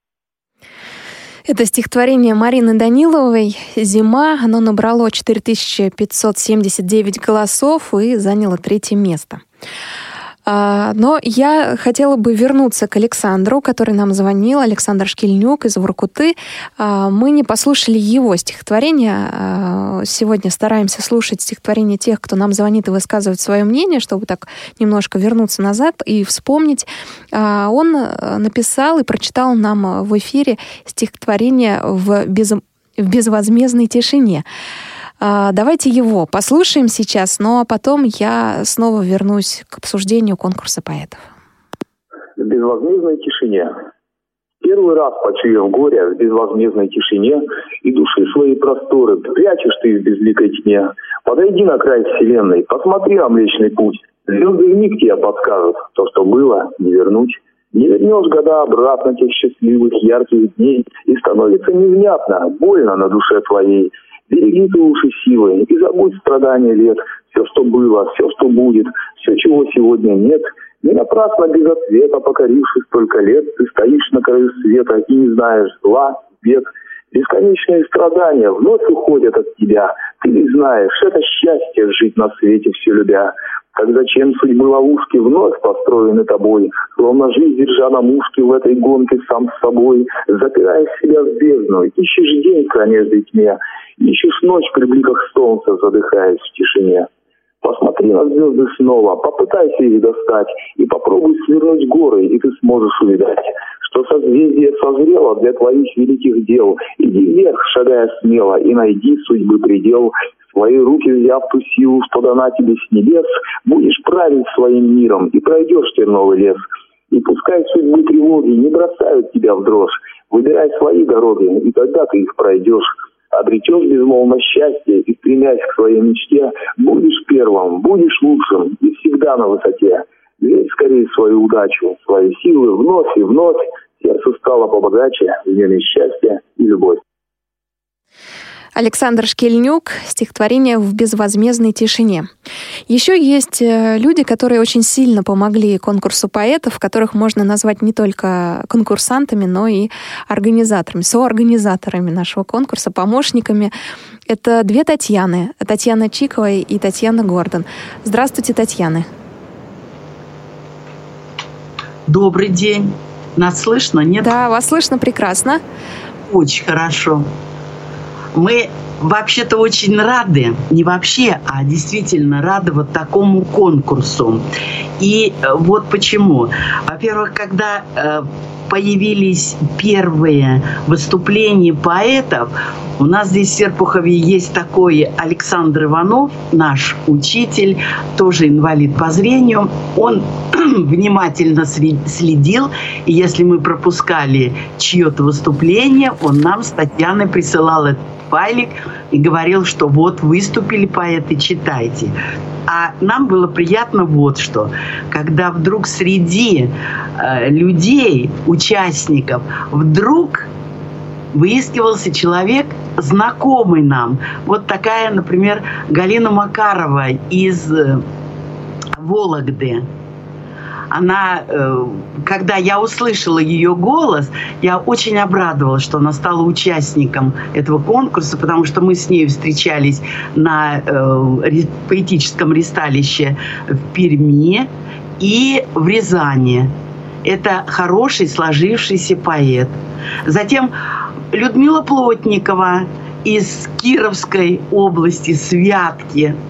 Speaker 2: Это стихотворение Марины Даниловой «Зима». Оно набрало 4579 голосов и заняло третье место. А, но я хотела бы вернуться к Александру, который нам звонил, Александр Шкильнюк из Воркуты. А, мы не послушали его стихотворение. А, сегодня стараемся слушать стихотворение тех, кто нам звонит и высказывает свое мнение, чтобы так немножко вернуться назад и вспомнить. Он написал и прочитал нам в эфире стихотворение в, без... в безвозмездной тишине. А, давайте его послушаем сейчас, но потом я снова вернусь к обсуждению конкурса поэтов.
Speaker 10: В безвозмездной тишине. Первый раз почуяв горе в безвозмездной тишине и души свои просторы, прячешь ты в безликой тьме. Подойди на край вселенной, посмотри на Млечный Путь. Звезды в миг тебе подскажут, то, что было, не вернуть. Не вернешь года обратно тех счастливых ярких дней, и становится невнятно, больно на душе твоей. Береги ты уши силы и забудь страдания лет. Все, что было, все, что будет, все, чего сегодня нет. Не напрасно без ответа, покорившись столько лет, ты стоишь на краю света и не знаешь зла, бед. Бесконечные страдания вновь уходят от тебя. Ты не знаешь, это счастье жить на свете все любя когда чем судьбы ловушки вновь построены тобой, словно жизнь, держа на мушке в этой гонке сам с собой, запирая себя в бездну, ищешь день в кромежной тьме, ищешь ночь при бликах солнца, задыхаясь в тишине. Посмотри на звезды снова, попытайся их достать, и попробуй свернуть горы, и ты сможешь увидать, что созвездие созрело для твоих великих дел. Иди вверх, шагая смело, и найди судьбы предел, свои руки взяв ту силу, что дана тебе с небес, будешь править своим миром и пройдешь терновый лес. И пускай судьбы тревоги не бросают тебя в дрожь, выбирай свои дороги, и тогда ты их пройдешь. Обретешь безмолвно счастье и, стремясь к своей мечте, будешь первым, будешь лучшим и всегда на высоте. Верь скорее свою удачу, свои силы вновь и вновь, сердце стало побогаче, в нем есть счастье и любовь.
Speaker 2: Александр Шкельнюк, стихотворение «В безвозмездной тишине». Еще есть э, люди, которые очень сильно помогли конкурсу поэтов, которых можно назвать не только конкурсантами, но и организаторами, соорганизаторами нашего конкурса, помощниками. Это две Татьяны, Татьяна Чикова и Татьяна Гордон. Здравствуйте, Татьяна.
Speaker 11: Добрый день. Нас слышно, нет?
Speaker 2: Да, вас слышно прекрасно.
Speaker 11: Очень хорошо. Мы вообще-то очень рады, не вообще, а действительно рады вот такому конкурсу. И э, вот почему. Во-первых, когда э, появились первые выступления поэтов, у нас здесь в Серпухове есть такой Александр Иванов, наш учитель, тоже инвалид по зрению. Он внимательно следил, и если мы пропускали чье-то выступление, он нам с Татьяной присылал этот файлик и говорил, что вот выступили поэты, читайте. А нам было приятно вот что, когда вдруг среди э, людей, участников, вдруг выискивался человек, знакомый нам. Вот такая, например, Галина Макарова из э, Вологды она, э, когда я услышала ее голос, я очень обрадовалась, что она стала участником этого конкурса, потому что мы с ней встречались на э, поэтическом ристалище в Перми и в Рязани. Это хороший сложившийся поэт. Затем Людмила Плотникова из Кировской области, Святки –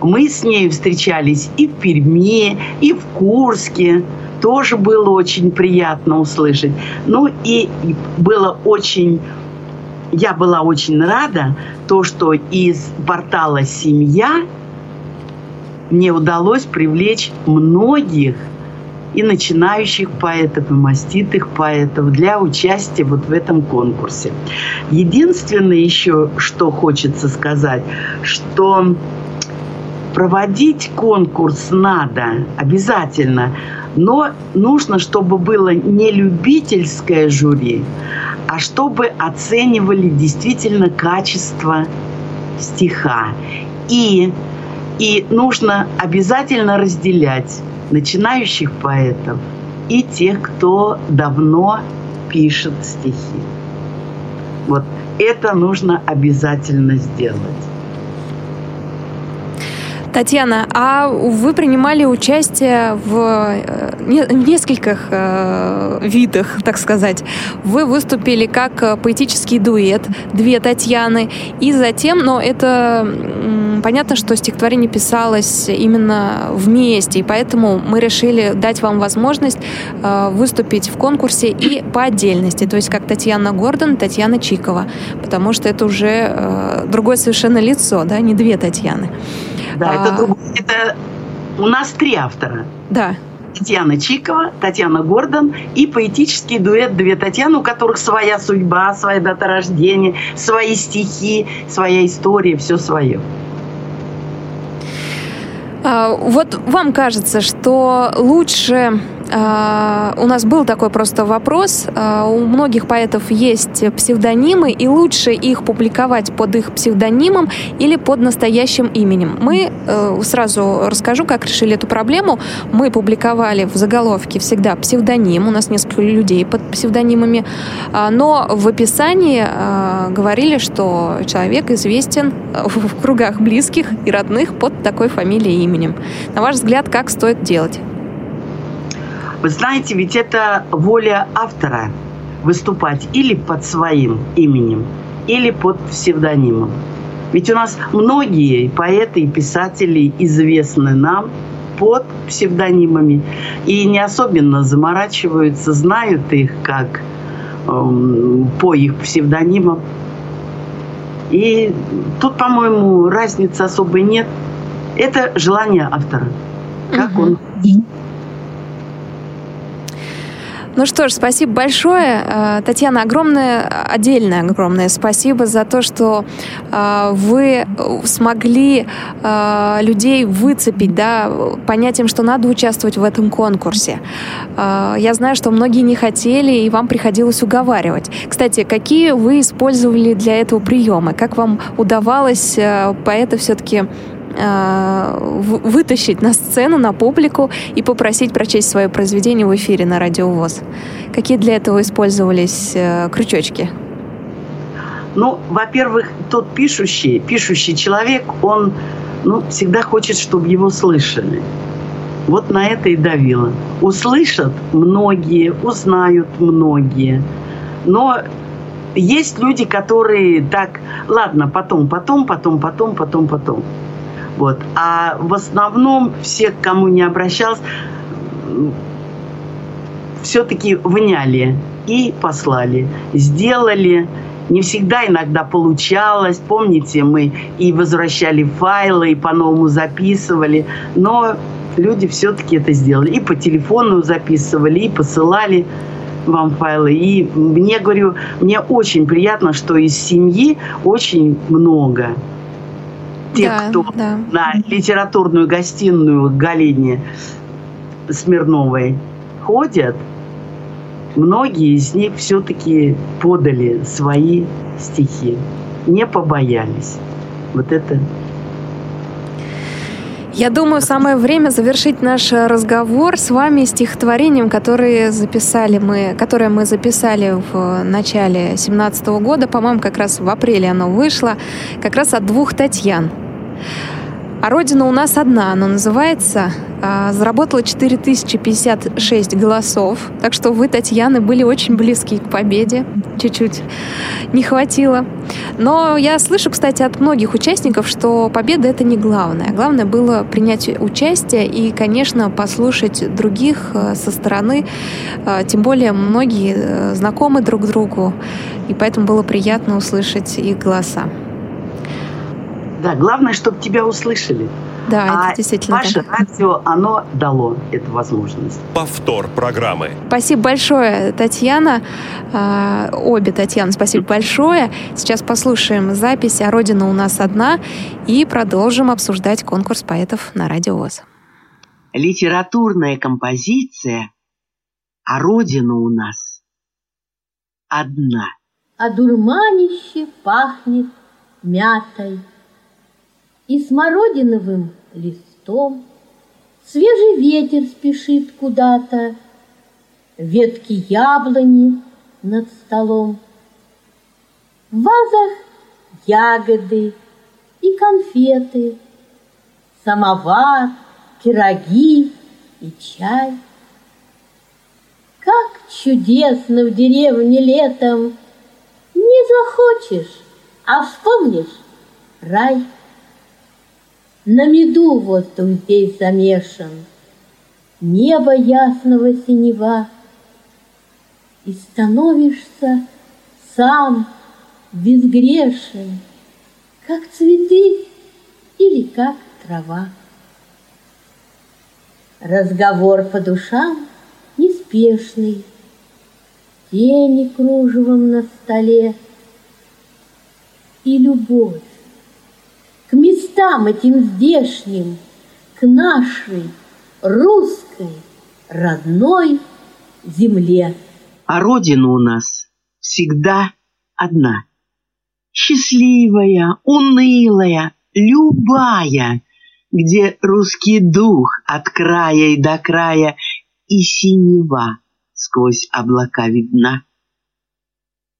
Speaker 11: мы с ней встречались и в Перми, и в Курске. тоже было очень приятно услышать. Ну и было очень я была очень рада, то, что из портала «Семья» мне удалось привлечь многих и начинающих поэтов, и маститых поэтов для участия вот в этом конкурсе. Единственное еще, что хочется сказать, что проводить конкурс надо обязательно, но нужно, чтобы было не любительское жюри, а чтобы оценивали действительно качество стиха. И, и нужно обязательно разделять начинающих поэтов и тех, кто давно пишет стихи. Вот это нужно обязательно сделать.
Speaker 2: Татьяна, а вы принимали участие в, э, в нескольких э, видах, так сказать. Вы выступили как поэтический дуэт, две Татьяны, и затем, но это понятно, что стихотворение писалось именно вместе, и поэтому мы решили дать вам возможность э, выступить в конкурсе и по отдельности, то есть как Татьяна Гордон, Татьяна Чикова, потому что это уже э, другое совершенно лицо, да, не две Татьяны.
Speaker 11: Да, а... это, друг... это у нас три автора.
Speaker 2: Да.
Speaker 11: Татьяна Чикова, Татьяна Гордон и поэтический дуэт «Две Татьяны», у которых своя судьба, своя дата рождения, свои стихи, своя история, все свое.
Speaker 2: А, вот вам кажется, что лучше у нас был такой просто вопрос. А, у многих поэтов есть псевдонимы, и лучше их публиковать под их псевдонимом или под настоящим именем. Мы э, сразу расскажу, как решили эту проблему. Мы публиковали в заголовке всегда псевдоним. У нас несколько людей под псевдонимами. А, но в описании говорили, что человек известен в кругах близких и родных под такой фамилией и именем. На ваш взгляд, как стоит делать?
Speaker 11: Вы знаете, ведь это воля автора выступать или под своим именем, или под псевдонимом. Ведь у нас многие поэты и писатели известны нам под псевдонимами и не особенно заморачиваются, знают их как эм, по их псевдонимам. И тут, по-моему, разницы особой нет. Это желание автора. Как угу. он
Speaker 2: Ну что ж, спасибо большое. Э, Татьяна, огромное, отдельное огромное спасибо за то, что э, вы смогли э, людей выцепить, да, понять им, что надо участвовать в этом конкурсе. Я знаю, что многие не хотели, и вам приходилось уговаривать. Кстати, какие вы использовали для этого приемы? Как вам удавалось поэта все-таки Э, вытащить на сцену, на публику и попросить прочесть свое произведение в эфире на Радио ВОЗ. Какие для этого использовались э, крючочки?
Speaker 11: Ну, во-первых, тот пишущий, пишущий человек, он ну, всегда хочет, чтобы его слышали. Вот на это и давило. Услышат многие, узнают многие. Но есть люди, которые так, ладно, потом, потом, потом, потом, потом, потом. Вот. А в основном все, к кому не обращался, все-таки вняли и послали. Сделали. Не всегда иногда получалось. Помните, мы и возвращали файлы, и по-новому записывали. Но люди все-таки это сделали. И по телефону записывали, и посылали вам файлы. И мне, говорю, мне очень приятно, что из семьи очень много тех, да, кто да. на литературную гостиную к Галине Смирновой ходят, многие из них все-таки подали свои стихи, не побоялись. Вот это
Speaker 2: я думаю, самое время завершить наш разговор с вами стихотворением, которое записали мы, которое мы записали в начале 2017 года. По-моему, как раз в апреле оно вышло. Как раз от двух Татьян. А родина у нас одна, она называется. А, заработала 4056 голосов. Так что вы, Татьяна, были очень близки к победе. Чуть-чуть не хватило. Но я слышу, кстати, от многих участников, что победа — это не главное. Главное было принять участие и, конечно, послушать других э, со стороны. Э, тем более многие э, знакомы друг другу, и поэтому было приятно услышать их голоса.
Speaker 11: Да, главное, чтобы тебя услышали.
Speaker 2: Да, а это действительно
Speaker 11: ваше так. радио, оно дало эту возможность.
Speaker 1: Повтор программы.
Speaker 2: Спасибо большое, Татьяна. А, обе Татьяны, спасибо большое. Сейчас послушаем запись «А Родина у нас одна» и продолжим обсуждать конкурс поэтов на Радио ВОЗ.
Speaker 11: Литературная композиция «А Родина у нас одна».
Speaker 12: А дурманище пахнет мятой и смородиновым листом. Свежий ветер спешит куда-то, ветки яблони над столом. В вазах ягоды и конфеты, самовар, пироги и чай. Как чудесно в деревне летом, не захочешь, а вспомнишь рай. На меду воздух здесь замешан, Небо ясного синева, И становишься сам безгрешен, Как цветы или как трава. Разговор по душам неспешный, Тени кружевом на столе. И любовь к местам этим здешним, к нашей русской родной земле.
Speaker 11: А родина у нас всегда одна. Счастливая, унылая, любая, где русский дух от края и до края и синева сквозь облака видна.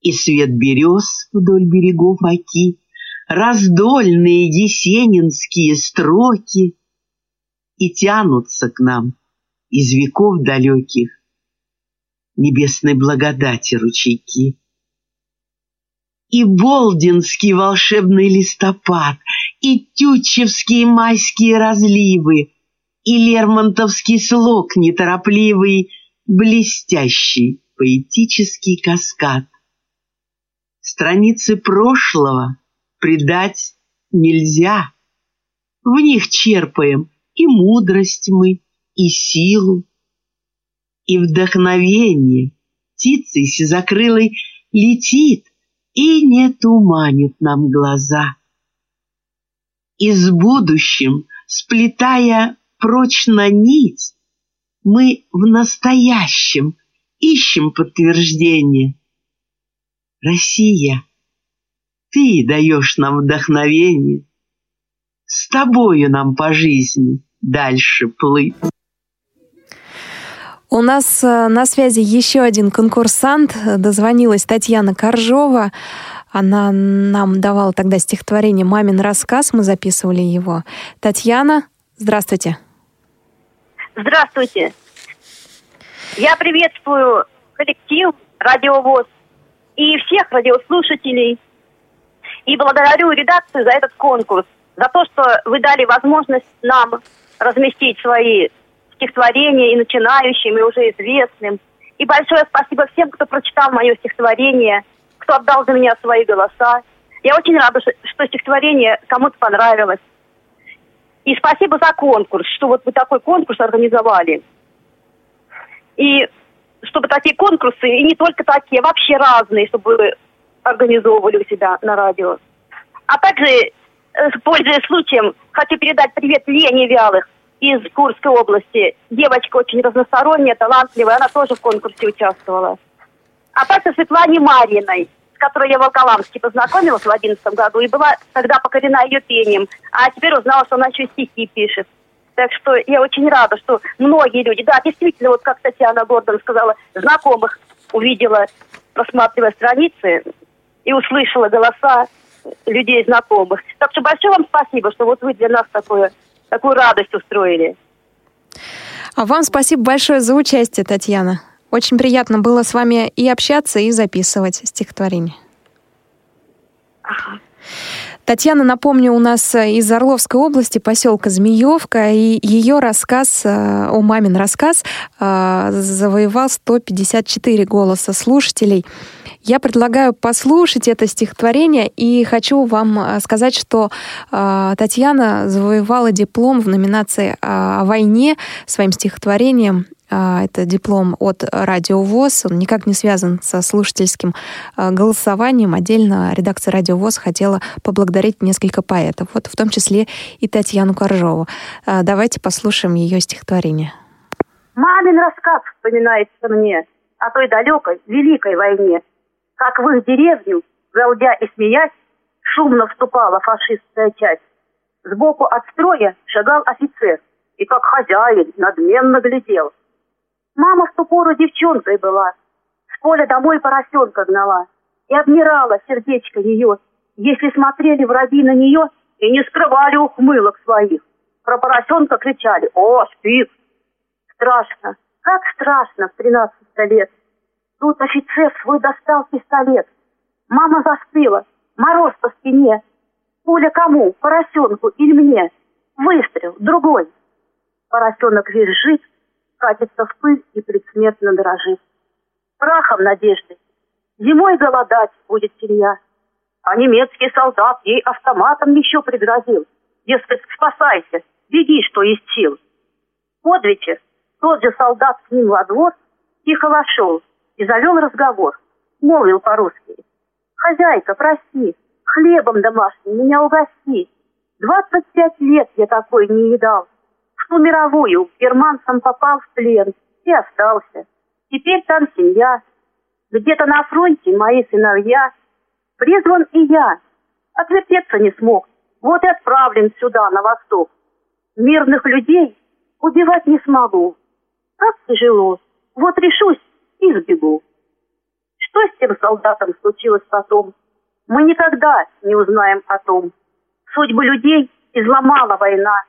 Speaker 11: И свет берез вдоль берегов Оки, раздольные есенинские строки и тянутся к нам из веков далеких небесной благодати ручейки. И Болдинский волшебный листопад, и Тютчевские майские разливы, и Лермонтовский слог неторопливый, блестящий поэтический каскад. Страницы прошлого — предать нельзя. В них черпаем и мудрость мы, и силу, и вдохновение. Птицей сизокрылой летит и не туманит нам глаза. И с будущим, сплетая прочно нить, мы в настоящем ищем подтверждение. Россия — ты даешь нам вдохновение. С тобою нам по жизни дальше плыть.
Speaker 2: У нас э, на связи еще один конкурсант. Дозвонилась Татьяна Коржова. Она нам давала тогда стихотворение «Мамин рассказ». Мы записывали его. Татьяна, здравствуйте.
Speaker 13: Здравствуйте. Я приветствую коллектив «Радиовоз» и всех радиослушателей – и благодарю редакцию за этот конкурс, за то, что вы дали возможность нам разместить свои стихотворения и начинающим, и уже известным. И большое спасибо всем, кто прочитал мое стихотворение, кто отдал за меня свои голоса. Я очень рада, что стихотворение кому-то понравилось. И спасибо за конкурс, что вот вы такой конкурс организовали. И чтобы такие конкурсы, и не только такие, а вообще разные, чтобы организовывали у себя на радио. А также, э, пользуясь случаем, хочу передать привет Лене Вялых из Курской области. Девочка очень разносторонняя, талантливая, она тоже в конкурсе участвовала. А также Светлане Марьиной, с которой я в Волколамске познакомилась в 2011 году и была тогда покорена ее пением. А теперь узнала, что она еще стихи пишет. Так что я очень рада, что многие люди, да, действительно, вот как Татьяна Гордон сказала, знакомых увидела, просматривая страницы, и услышала голоса. людей знакомых. Так что большое вам спасибо, что вот вы для нас такое, такую радость устроили.
Speaker 2: А вам спасибо большое за участие, Татьяна. Очень приятно было с вами и общаться, и записывать стихотворение. Ага. Татьяна, напомню, у нас э, из Орловской области, поселка Змеевка, и ее рассказ, э, о мамин рассказ, э, завоевал 154 голоса слушателей. Я предлагаю послушать это стихотворение и хочу вам сказать, что Татьяна завоевала диплом в номинации о войне своим стихотворением а, это диплом от Радио ВОЗ. Он никак не связан со слушательским а, голосованием. Отдельно редакция Радио ВОЗ хотела поблагодарить несколько поэтов, вот в том числе и Татьяну Коржову. А, давайте послушаем ее стихотворение.
Speaker 13: Мамин рассказ вспоминается мне о той далекой, великой войне. Как в их деревню, галдя и смеясь, шумно вступала фашистская часть. Сбоку от строя шагал офицер и, как хозяин, надменно глядел – Мама в ту пору девчонкой была, с поля домой поросенка гнала. И обмирала сердечко ее, если смотрели враги на нее и не скрывали ухмылок своих. Про поросенка кричали «О, спит!» Страшно, как страшно в тринадцать лет. Тут офицер свой достал пистолет. Мама застыла, мороз по спине. Пуля кому, поросенку или мне? Выстрел, другой. Поросенок визжит, катится в пыль и предсмертно дрожит. Прахом надежды. Зимой голодать будет семья. А немецкий солдат ей автоматом еще пригрозил. Дескать, спасайся, беги, что есть сил. Под вечер тот же солдат с ним во двор тихо вошел и завел разговор. Молвил по-русски. «Хозяйка, прости, хлебом домашним меня угости. Двадцать пять лет я такой не едал ту мировую германцам попал в плен и остался. Теперь там семья. Где-то на фронте мои сыновья. Призван и я. Отвертеться не смог. Вот и отправлен сюда, на восток. Мирных людей убивать не смогу. Как тяжело. Вот решусь и сбегу. Что с тем солдатом случилось потом? Мы никогда не узнаем о том. Судьбы людей изломала война.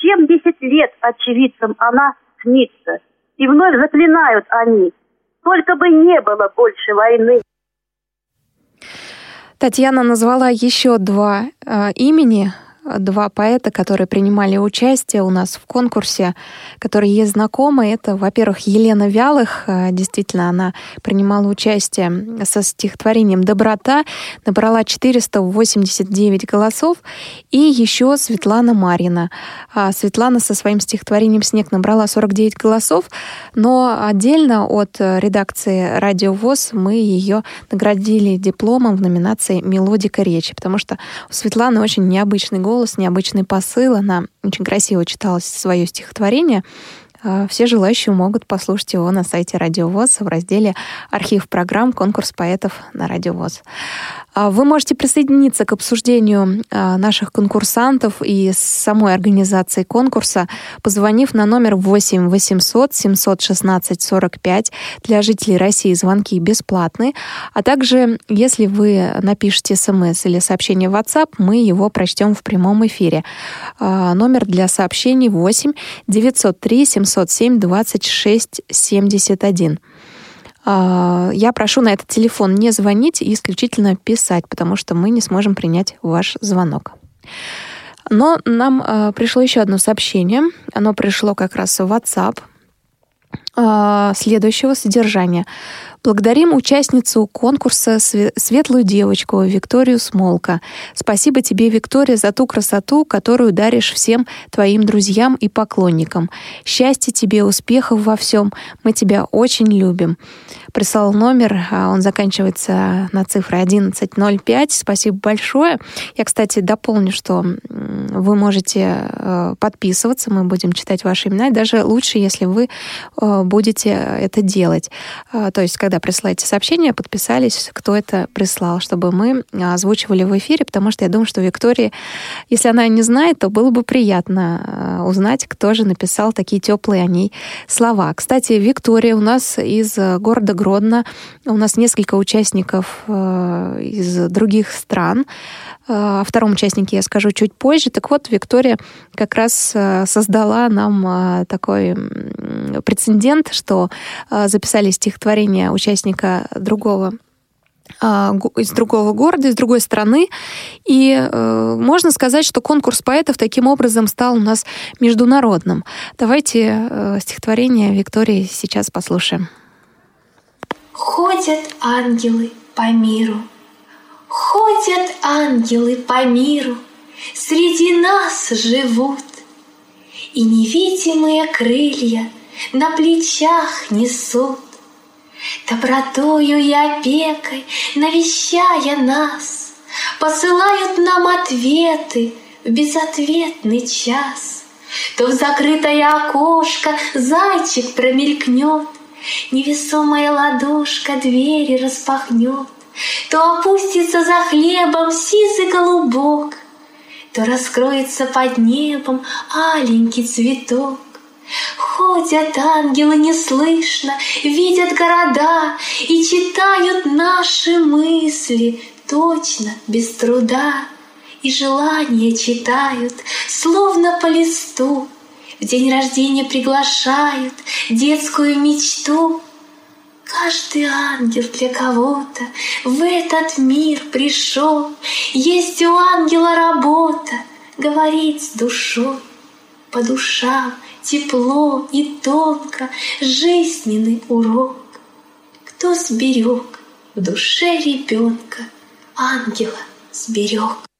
Speaker 13: 70 лет очевидцам она снится, и вновь заклинают они, только бы не было больше войны.
Speaker 2: Татьяна назвала еще два э, имени два поэта, которые принимали участие у нас в конкурсе, которые ей знакомы. Это, во-первых, Елена Вялых. Э, действительно, она принимала участие со стихотворением «Доброта», набрала 489 голосов. И еще Светлана Марина. А Светлана со своим стихотворением «Снег» набрала 49 голосов, но отдельно от редакции «Радио ВОЗ» мы ее наградили дипломом в номинации «Мелодика речи», потому что у Светланы очень необычный голос, голос, необычный посыл. Она очень красиво читала свое стихотворение. А, все желающие могут послушать его на сайте Радио ВОЗ в разделе «Архив программ. Конкурс поэтов на Радио ВОЗ». А, вы можете присоединиться к обсуждению а, наших конкурсантов и самой организации конкурса, позвонив на номер 8 800 716 45. Для жителей России звонки бесплатные. А также, если вы напишете смс или сообщение в WhatsApp, мы его прочтем в прямом эфире. А, номер для сообщений 8 903 707 26 71. А, я прошу на этот телефон не звонить и исключительно писать, потому что мы не сможем принять ваш звонок. Но нам а, пришло еще одно сообщение. Оно пришло как раз в WhatsApp а, следующего содержания. Благодарим участницу конкурса «Светлую девочку» Викторию Смолка. Спасибо тебе, Виктория, за ту красоту, которую даришь всем твоим друзьям и поклонникам. Счастья тебе, успехов во всем. Мы тебя очень любим. Прислал номер, а он заканчивается на цифре 1105. Спасибо большое. Я, кстати, дополню, что вы можете э, подписываться, мы будем читать ваши имена. Даже лучше, если вы э, будете это делать. А, то есть, когда когда присылаете сообщение, подписались, кто это прислал, чтобы мы озвучивали в эфире, потому что я думаю, что Виктория, если она не знает, то было бы приятно э, узнать, кто же написал такие теплые о ней слова. Кстати, Виктория у нас из города Гродно, у нас несколько участников из других стран. О втором участнике я скажу чуть позже. Так вот, Виктория как раз э, создала нам э, такой прецедент, что записали стихотворение участника другого из другого города, из другой страны. И э, можно сказать, что конкурс поэтов таким образом стал у нас международным. Давайте э, стихотворение Виктории сейчас послушаем.
Speaker 14: Ходят ангелы по миру, Ходят ангелы по миру, Среди нас живут, И невидимые крылья На плечах несут. Добротою и опекой, навещая нас, Посылают нам ответы в безответный час. То в закрытое окошко зайчик промелькнет, Невесомая ладошка двери распахнет, то опустится за хлебом сизый голубок, То раскроется под небом аленький цветок. Ходят ангелы неслышно, видят города И читают наши мысли точно, без труда. И желания читают, словно по листу, В день рождения приглашают детскую мечту — Каждый ангел для кого-то в этот мир пришел. Есть у ангела работа, говорить с душой. По душам тепло и тонко жизненный урок. Кто сберег в душе ребенка, ангела сберег.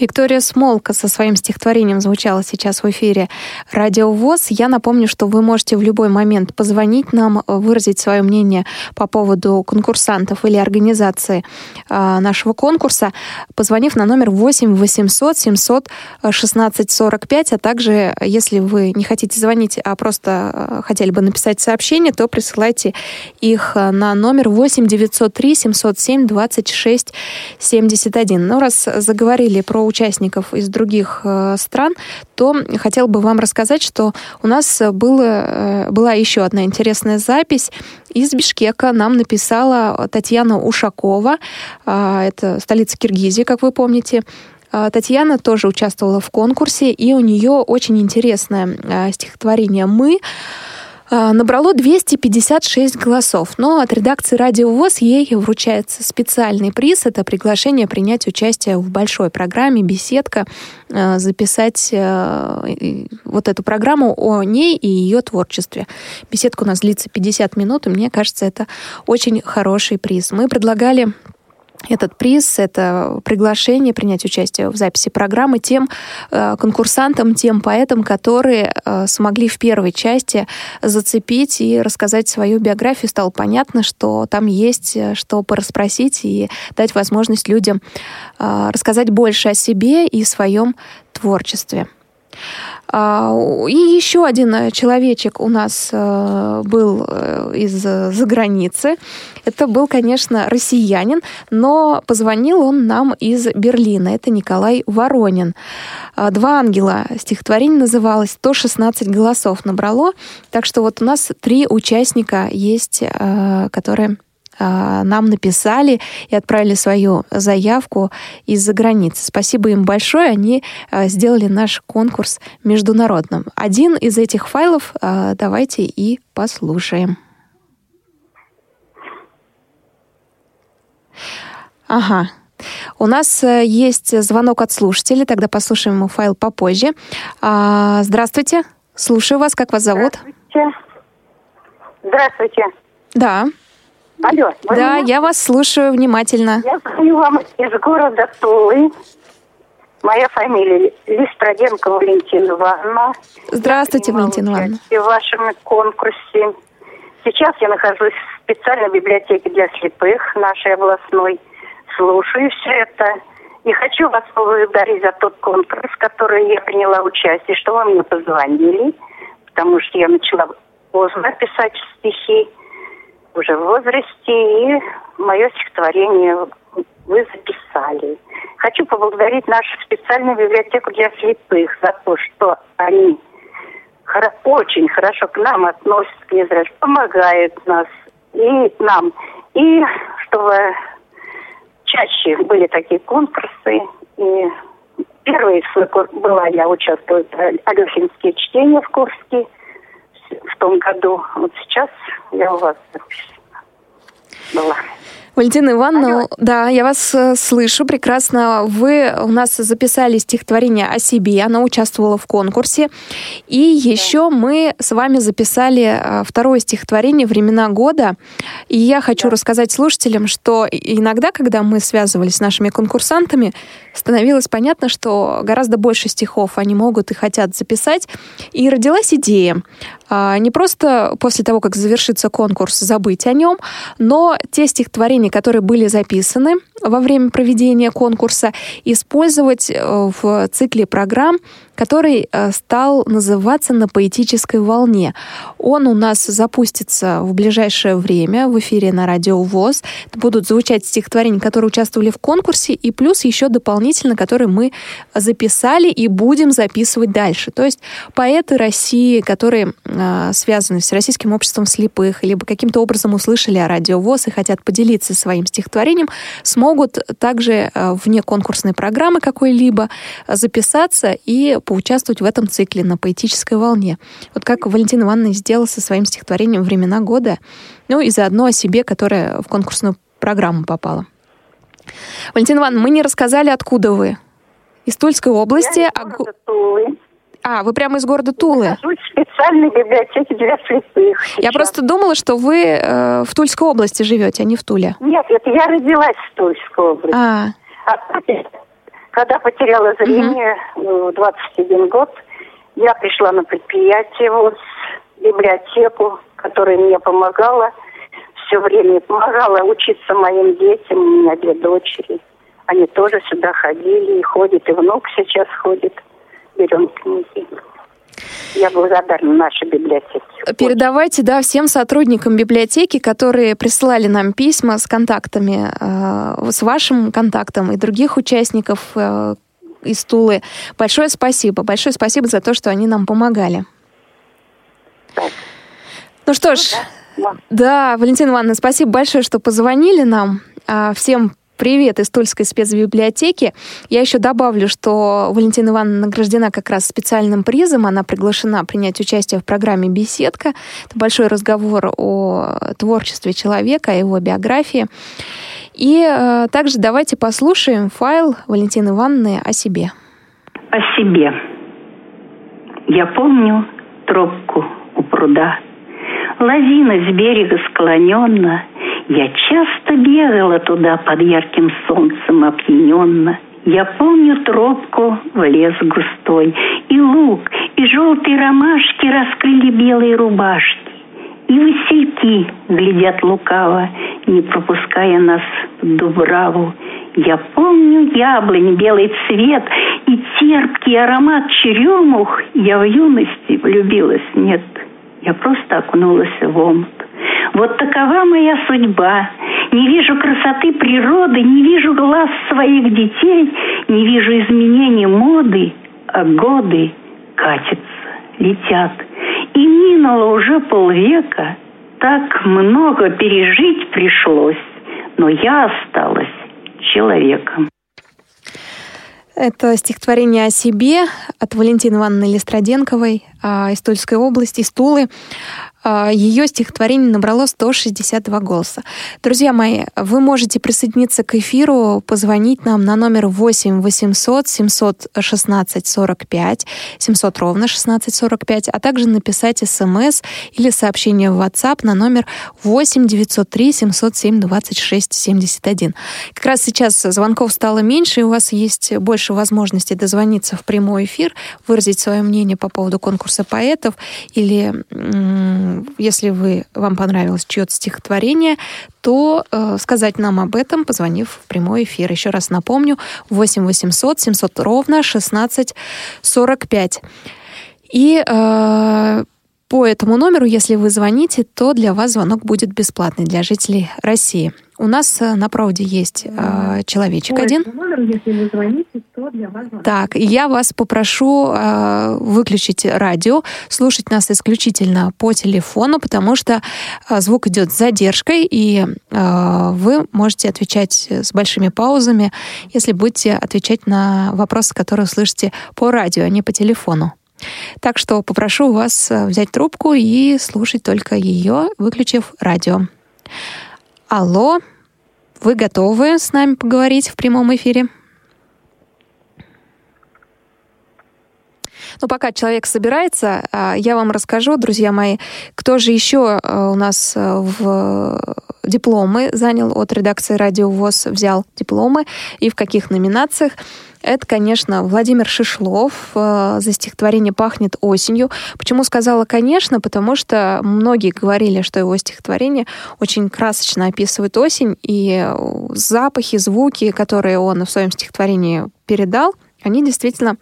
Speaker 2: Виктория Смолка со своим стихотворением звучала сейчас в эфире Радио ВОЗ. Я напомню, что вы можете в любой момент позвонить нам, выразить свое мнение по поводу конкурсантов или организации э, нашего конкурса, позвонив на номер 8 800 700 16 45, а также, если вы не хотите звонить, а просто э, хотели бы написать сообщение, то присылайте их на номер 8 903 707 26 71. Ну, раз заговорили про участников из других э, стран, то хотел бы вам рассказать, что у нас было, э, была еще одна интересная запись. Из Бишкека нам написала Татьяна Ушакова, э, это столица Киргизии, как вы помните. Татьяна тоже участвовала в конкурсе, и у нее очень интересное стихотворение «Мы». А, набрало 256 голосов, но от редакции «Радио ВОЗ» ей вручается специальный приз. Это приглашение принять участие в большой программе «Беседка», а, записать а, вот эту программу о ней и ее творчестве. Беседка у нас длится 50 минут, и мне кажется, это очень хороший приз. Мы предлагали этот приз, это приглашение принять участие в записи программы тем э, конкурсантам, тем поэтам, которые э, смогли в первой части зацепить и рассказать свою биографию. Стало понятно, что там есть э, что порасспросить и дать возможность людям рассказать больше о себе и своем творчестве. А, и еще один э, человечек у нас э, был э, из-за границы. Это был, конечно, россиянин, но позвонил он нам из Берлина. Это Николай Воронин. А, «Два ангела» стихотворение называлось, 116 голосов набрало. Так что вот у нас три участника есть, которые нам написали и отправили свою заявку из-за границы. Спасибо им большое, они а, сделали наш конкурс международным. Один из этих файлов а, давайте и послушаем. Ага, у нас э, есть звонок от слушателя, тогда послушаем ему файл попозже.Здравствуйте, слушаю вас, как вас зовут?
Speaker 15: Здравствуйте. Здравствуйте.
Speaker 2: Да.
Speaker 15: Алло.
Speaker 2: Да, меня? я вас слушаю внимательно.
Speaker 15: Я звоню вам из города Тулы. Моя фамилия Листроденко Валентина Ивановна.
Speaker 2: Здравствуйте, Валентина Ивановна.
Speaker 15: В вашем конкурсе. Сейчас я нахожусь в специальной библиотеке для слепых нашей областной. Слушаю все это. И хочу вас поблагодарить за тот конкурс, в который я приняла участие, что вы мне позвонили, потому что я начала поздно писать стихи. Уже в возрасте, и мое стихотворение вы записали. Хочу поблагодарить нашу специальную библиотеку для слепых за то, что они очень хорошо к нам относятся, к Израилю, помогают нас и нам. И чтобы чаще были такие конкурсы. И первый была я участвую в Алехинские чтения в Курске в том году. Вот сейчас я у вас была.
Speaker 2: Валентина Ивановна, Алло. да, я вас э, слышу прекрасно. Вы у нас записали стихотворение о себе, оно участвовало в конкурсе. И да. еще мы с вами записали э, второе стихотворение «Времена года». И я хочу да. рассказать слушателям, что иногда, когда мы связывались с нашими конкурсантами, становилось понятно, что гораздо больше стихов они могут и хотят записать. И родилась идея не просто после того, как завершится конкурс, забыть о нем, но те стихотворения, которые были записаны во время проведения конкурса, использовать э, в цикле программ который э, стал называться «На поэтической волне». Он у нас запустится в ближайшее время в эфире на радио ВОЗ. Будут звучать стихотворения, которые участвовали в конкурсе, и плюс еще дополнительно, которые мы записали и будем записывать дальше. То есть поэты России, которые э, связаны с Российским обществом слепых, либо каким-то образом услышали о радио ВОЗ и хотят поделиться своим стихотворением, смогут также э, вне конкурсной программы какой-либо записаться и поучаствовать в этом цикле на поэтической волне. Вот как Валентина Ивановна сделала со своим стихотворением «Времена года», ну и заодно о себе, которая в конкурсную программу попала. Валентина Ивановна, мы не рассказали, откуда вы. Из Тульской области.
Speaker 15: Я из города а... Тулы.
Speaker 2: А, вы прямо из города Тулы? Я
Speaker 15: в специальной библиотеке для слепых.
Speaker 2: Сейчас. Я просто думала, что вы э, в Тульской области живете, а не в Туле.
Speaker 15: Нет, это я родилась в Тульской области. А. а когда потеряла зрение в 21 год, я пришла на предприятие, в библиотеку, которая мне помогала, все время помогала учиться моим детям, у меня две дочери. Они тоже сюда ходили и ходят, и внук сейчас ходит, берем книги. Я благодарна нашей библиотеке.
Speaker 2: Передавайте, да, всем сотрудникам библиотеки, которые прислали нам письма с контактами, э, с вашим контактом и других участников э, из Тулы. Большое спасибо. Большое спасибо за то, что они нам помогали. Ну что ж, ну да, да Валентина Ивановна, спасибо большое, что позвонили нам. А, всем Привет из Тульской спецбиблиотеки. Я еще добавлю, что Валентина Ивановна награждена как раз специальным призом. Она приглашена принять участие в программе «Беседка». Это большой разговор о творчестве человека, о его биографии. И э, также давайте послушаем файл Валентины Ивановны о себе.
Speaker 16: О себе. Я помню тропку у пруда. Лавина с берега склоненно — я часто бегала туда под ярким солнцем опьяненно. Я помню тропку в лес густой, и лук, и желтые ромашки раскрыли белые рубашки. И васильки глядят лукаво, не пропуская нас в Дубраву. Я помню яблонь, белый цвет и терпкий аромат черемух. Я в юности влюбилась, нет, я просто окунулась в омут. Вот такова моя судьба. Не вижу красоты природы, не вижу глаз своих детей, не вижу изменений моды, а годы катятся, летят. И минуло уже полвека, так много пережить пришлось, но я осталась человеком.
Speaker 2: Это стихотворение о себе от Валентины Ивановны Листроденковой а, из Тульской области, из Тулы. А, ее стихотворение набрало 162 голоса. Друзья мои, вы можете присоединиться к эфиру, позвонить нам на номер 8 800 716 45, 700 ровно 16 45, а также написать смс или сообщение в WhatsApp на номер 8 903 707 26 71. Как раз сейчас звонков стало меньше, и у вас есть больше возможностей дозвониться в прямой эфир, выразить свое мнение по поводу конкурса поэтов или если вы, вам понравилось чье-то стихотворение, то э, сказать нам об этом, позвонив в прямой эфир. Еще раз напомню, 8 800 700 ровно 16 45. И э, по этому номеру, если вы звоните, то для вас звонок будет бесплатный для жителей России. У нас э, на проводе есть э, человечек один. Номеру, если вы звоните, то для вас звонок. Так, я вас попрошу э, выключить радио, слушать нас исключительно по телефону, потому что э, звук идет с задержкой, и э, вы можете отвечать с большими паузами, если будете отвечать на вопросы, которые услышите по радио, а не по телефону. Так что попрошу вас э, взять трубку и слушать только ее, выключив радио. Алло, вы готовы с нами поговорить в прямом эфире? Ну, пока человек собирается, а, я вам расскажу, друзья мои, кто же еще э, у нас э, в дипломы занял от редакции «Радио ВОЗ», взял дипломы и в каких номинациях. Это, конечно, Владимир Шишлов э, за стихотворение «Пахнет осенью». Почему сказала «конечно»? Потому что многие говорили, что его стихотворение очень красочно описывает осень, и запахи, звуки, которые он в своем стихотворении передал, они действительно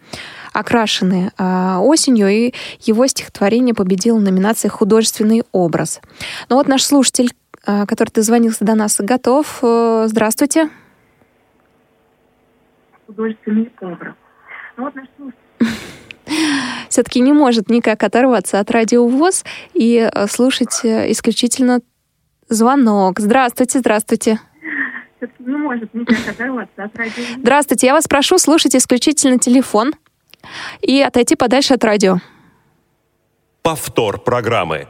Speaker 2: окрашены э, осенью, и его стихотворение победило в номинации «Художественный образ». Но вот наш слушатель, который дозвонился до нас, готов. Э, здравствуйте
Speaker 17: художественный образ. Ну, вот наш
Speaker 2: все-таки не может никак оторваться от радиовоз и э, слушать э, исключительно звонок. Здравствуйте, здравствуйте.
Speaker 17: Все-таки не может никак оторваться от радио.
Speaker 2: Здравствуйте, я вас прошу слушать исключительно телефон и отойти подальше от радио.
Speaker 1: Повтор программы.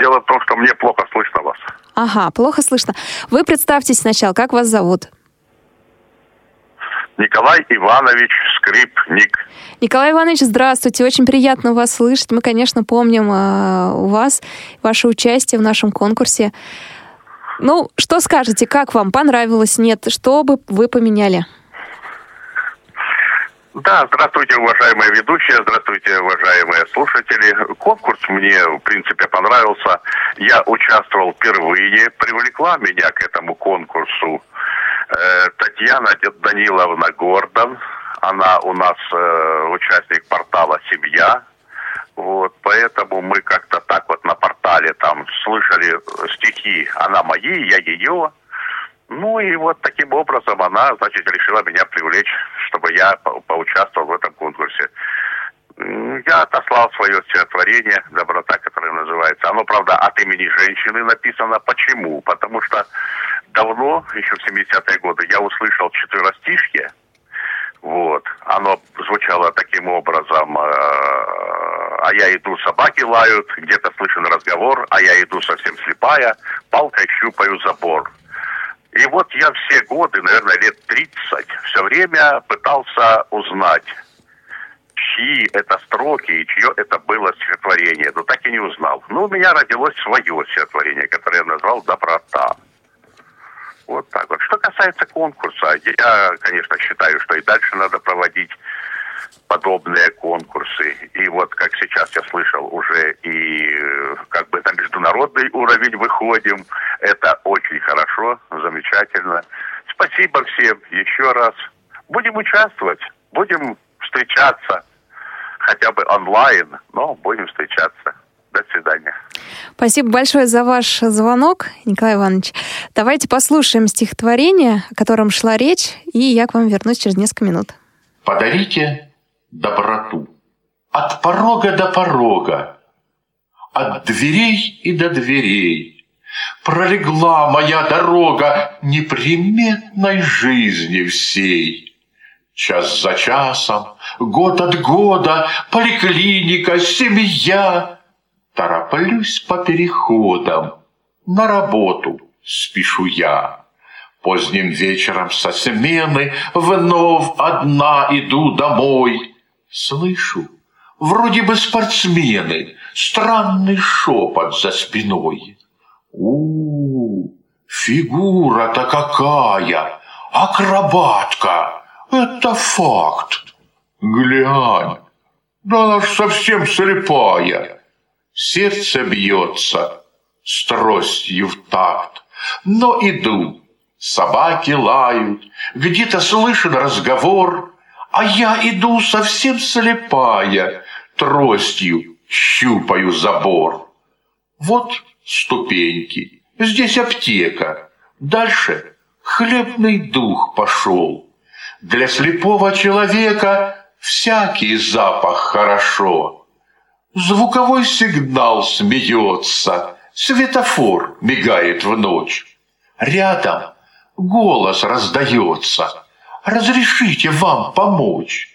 Speaker 18: Дело в том, что мне плохо слышно вас.
Speaker 2: Ага, плохо слышно. Вы представьтесь сначала, как вас зовут?
Speaker 18: Николай Иванович Скрипник.
Speaker 2: Николай Иванович, здравствуйте. Очень приятно вас слышать. Мы, конечно, помним э, у вас ваше участие в нашем конкурсе. Ну, что скажете, как вам? Понравилось? Нет? Что бы вы поменяли?
Speaker 18: Да, здравствуйте, уважаемые ведущие, здравствуйте, уважаемые слушатели. Конкурс мне, в принципе, понравился. Я участвовал впервые, привлекла меня к этому конкурсу Э, Татьяна Даниловна Гордон. Она у нас э, участник портала «Семья». Вот, поэтому мы как-то так вот на портале там слышали стихи, она мои, я ее. Ну и вот таким образом она, значит, решила меня привлечь, чтобы я по поучаствовал в этом конкурсе. Я отослал свое стихотворение «Доброта», которое называется. Оно, правда, от имени женщины написано. Почему? Потому что давно, еще в 70-е годы, я услышал четверостишье. Вот. Оно звучало таким образом. Э, а я иду, собаки лают, где-то слышен разговор, а я иду совсем слепая, палкой щупаю забор. И вот я все годы, наверное, лет 30, все время пытался узнать, чьи это строки и чье это было стихотворение. Но так и не узнал. Ну, у меня родилось свое стихотворение, которое я назвал «Доброта». Вот так вот. Что касается конкурса, я, конечно, считаю, что и дальше надо проводить подобные конкурсы. И вот, как сейчас я слышал, уже и как бы на международный уровень выходим. Это очень хорошо, замечательно. Спасибо всем еще раз. Будем участвовать, будем встречаться, хотя бы онлайн, но будем встречаться. До свидания.
Speaker 2: Спасибо большое за ваш звонок, Николай Иванович. Давайте послушаем стихотворение, о котором шла речь, и я к вам вернусь через несколько минут.
Speaker 19: Подарите доброту от порога до порога, от дверей и до дверей. Пролегла моя дорога неприметной жизни всей. Час за часом, год от года, поликлиника, семья — Тороплюсь по переходам, на работу спешу я. Поздним вечером со смены вновь одна иду домой. Слышу, вроде бы спортсмены, странный шепот за спиной. У, фигура-то какая, акробатка, это факт. Глянь, да она ж совсем слепая. Сердце бьется с тростью в такт, но иду. Собаки лают, где-то слышен разговор, а я иду совсем слепая, тростью щупаю забор. Вот ступеньки, здесь аптека, дальше хлебный дух пошел. Для слепого человека всякий запах хорошо. Звуковой сигнал смеется, светофор мигает в ночь. Рядом голос раздается. Разрешите вам помочь.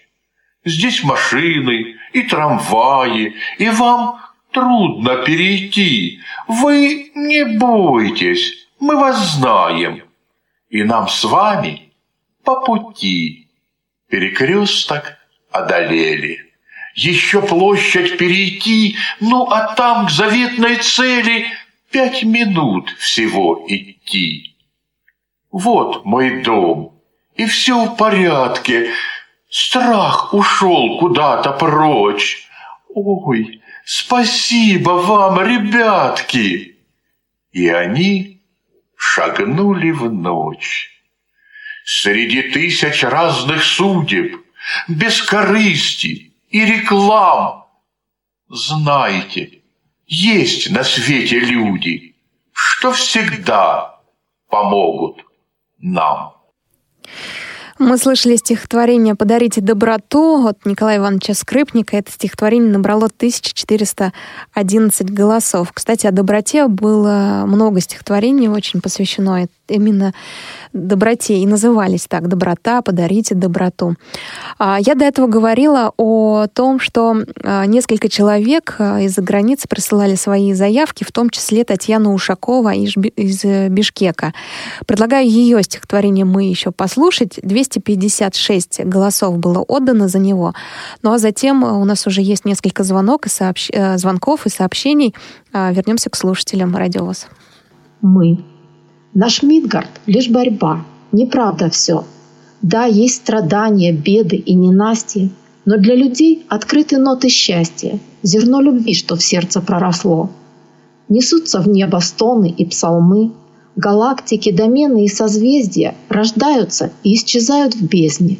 Speaker 19: Здесь машины и трамваи, и вам трудно перейти. Вы не бойтесь, мы вас знаем. И нам с вами по пути. Перекресток одолели. Еще площадь перейти, ну а там к заветной цели пять минут всего идти. Вот мой дом, и все в порядке. Страх ушел куда-то прочь. Ой, спасибо вам, ребятки!» И они шагнули в ночь. Среди тысяч разных судеб, без корысти и реклам. Знайте, есть на свете люди, что всегда помогут нам.
Speaker 2: Мы слышали стихотворение «Подарите доброту» от Николая Ивановича Скрипника. Это стихотворение набрало 1411 голосов. Кстати, о доброте было много стихотворений, очень посвящено именно доброте и назывались так «Доброта, подарите доброту». А, я до этого говорила о том, что а, несколько человек а, из-за границы присылали свои заявки, в том числе Татьяна Ушакова из Бишкека. Предлагаю ее стихотворение мы еще послушать. 256 голосов было отдано за него. Ну а затем у нас уже есть несколько звонок и сообщ... Э, звонков и сообщений. Вернемся к слушателям радиовоз.
Speaker 20: Мы Наш Мидгард — лишь борьба, неправда все. Да, есть страдания, беды и ненастья, но для людей открыты ноты счастья, зерно любви, что в сердце проросло. Несутся в небо стоны и псалмы, галактики, домены и созвездия рождаются и исчезают в бездне.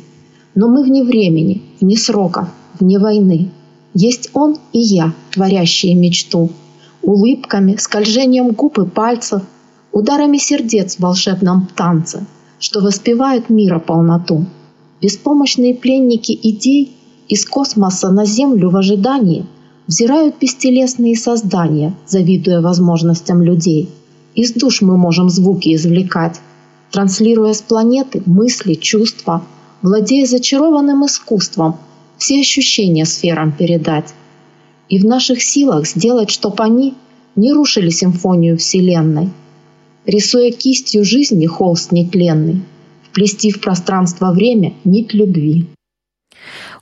Speaker 20: Но мы вне времени, вне срока, вне войны. Есть он и я, творящие мечту. Улыбками, скольжением губ и пальцев – ударами сердец в волшебном танце, что воспевают мира полноту. Беспомощные пленники идей из космоса на Землю в ожидании взирают бестелесные создания, завидуя возможностям людей. Из душ мы можем звуки извлекать, транслируя с планеты мысли, чувства, владея зачарованным искусством, все ощущения сферам передать. И в наших силах сделать, чтоб они не рушили симфонию Вселенной – рисуя кистью жизни холст нетленный, вплести в пространство время нить любви.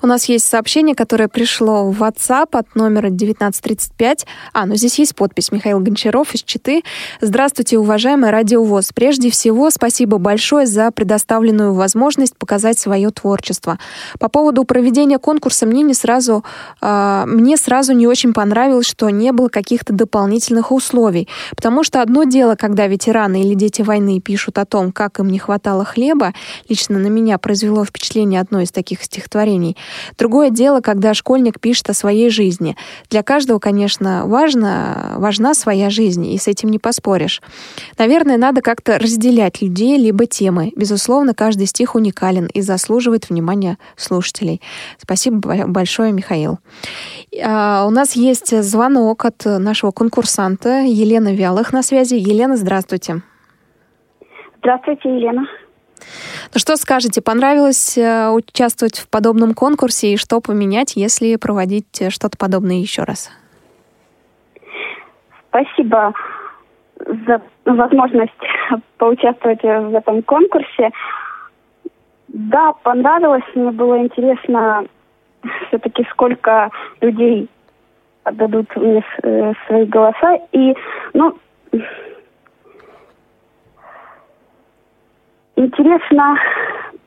Speaker 2: У нас есть сообщение, которое пришло в WhatsApp от номера 1935. А, ну здесь есть подпись Михаил Гончаров из Читы. Здравствуйте, уважаемый радиовоз. Прежде всего, спасибо большое за предоставленную возможность показать свое творчество. По поводу проведения конкурса мне не сразу, э, мне сразу не очень понравилось, что не было каких-то дополнительных условий. Потому что одно дело, когда ветераны или дети войны пишут о том, как им не хватало хлеба, лично на меня произвело впечатление одно из таких стихотворений – Другое дело, когда школьник пишет о своей жизни. Для каждого, конечно, важно, важна своя жизнь, и с этим не поспоришь. Наверное, надо как-то разделять людей либо темы. Безусловно, каждый стих уникален и заслуживает внимания слушателей. Спасибо большое, Михаил. А, у нас есть звонок от нашего конкурсанта Елены Вялых на связи. Елена, здравствуйте.
Speaker 21: Здравствуйте, Елена.
Speaker 2: Что скажете, понравилось э, участвовать в подобном конкурсе и что поменять, если проводить э, что-то подобное еще раз?
Speaker 21: Спасибо за возможность поучаствовать в этом конкурсе. Да, понравилось, мне было интересно все-таки сколько людей отдадут мне э, свои голоса. И, ну, Интересно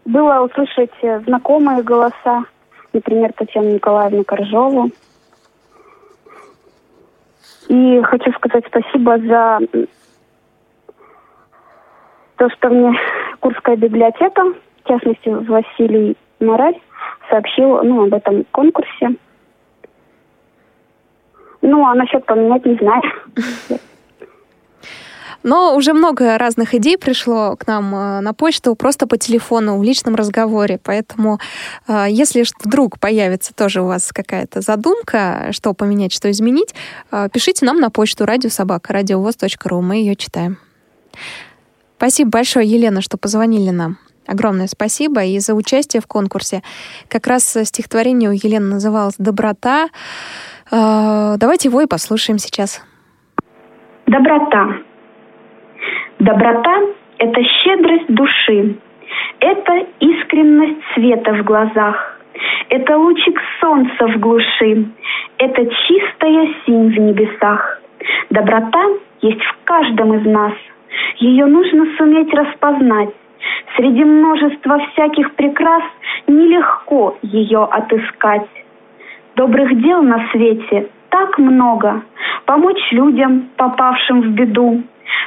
Speaker 21: было услышать знакомые голоса, например, Татьяну Николаевну Коржову. И хочу сказать спасибо за то, что мне Курская библиотека, в частности Василий Мораль, сообщил ну, об этом конкурсе. Ну, а насчет поменять не знаю.
Speaker 2: Но уже много разных идей пришло к нам э, на почту просто по телефону в личном разговоре. Поэтому, э, если вдруг появится тоже у вас какая-то задумка, что поменять, что изменить, э, пишите нам на почту радиособака радиовоз.ру. Мы ее читаем. Спасибо большое, Елена, что позвонили нам. Огромное спасибо и за участие в конкурсе. Как раз стихотворение у Елены называлось «Доброта». Давайте его и послушаем сейчас.
Speaker 21: Доброта. Доброта – это щедрость души, это искренность света в глазах, это лучик солнца в глуши, это чистая синь в небесах. Доброта есть в каждом из нас. Ее нужно суметь распознать. Среди множества всяких прекрас нелегко ее отыскать. Добрых дел на свете так много. Помочь людям, попавшим в беду,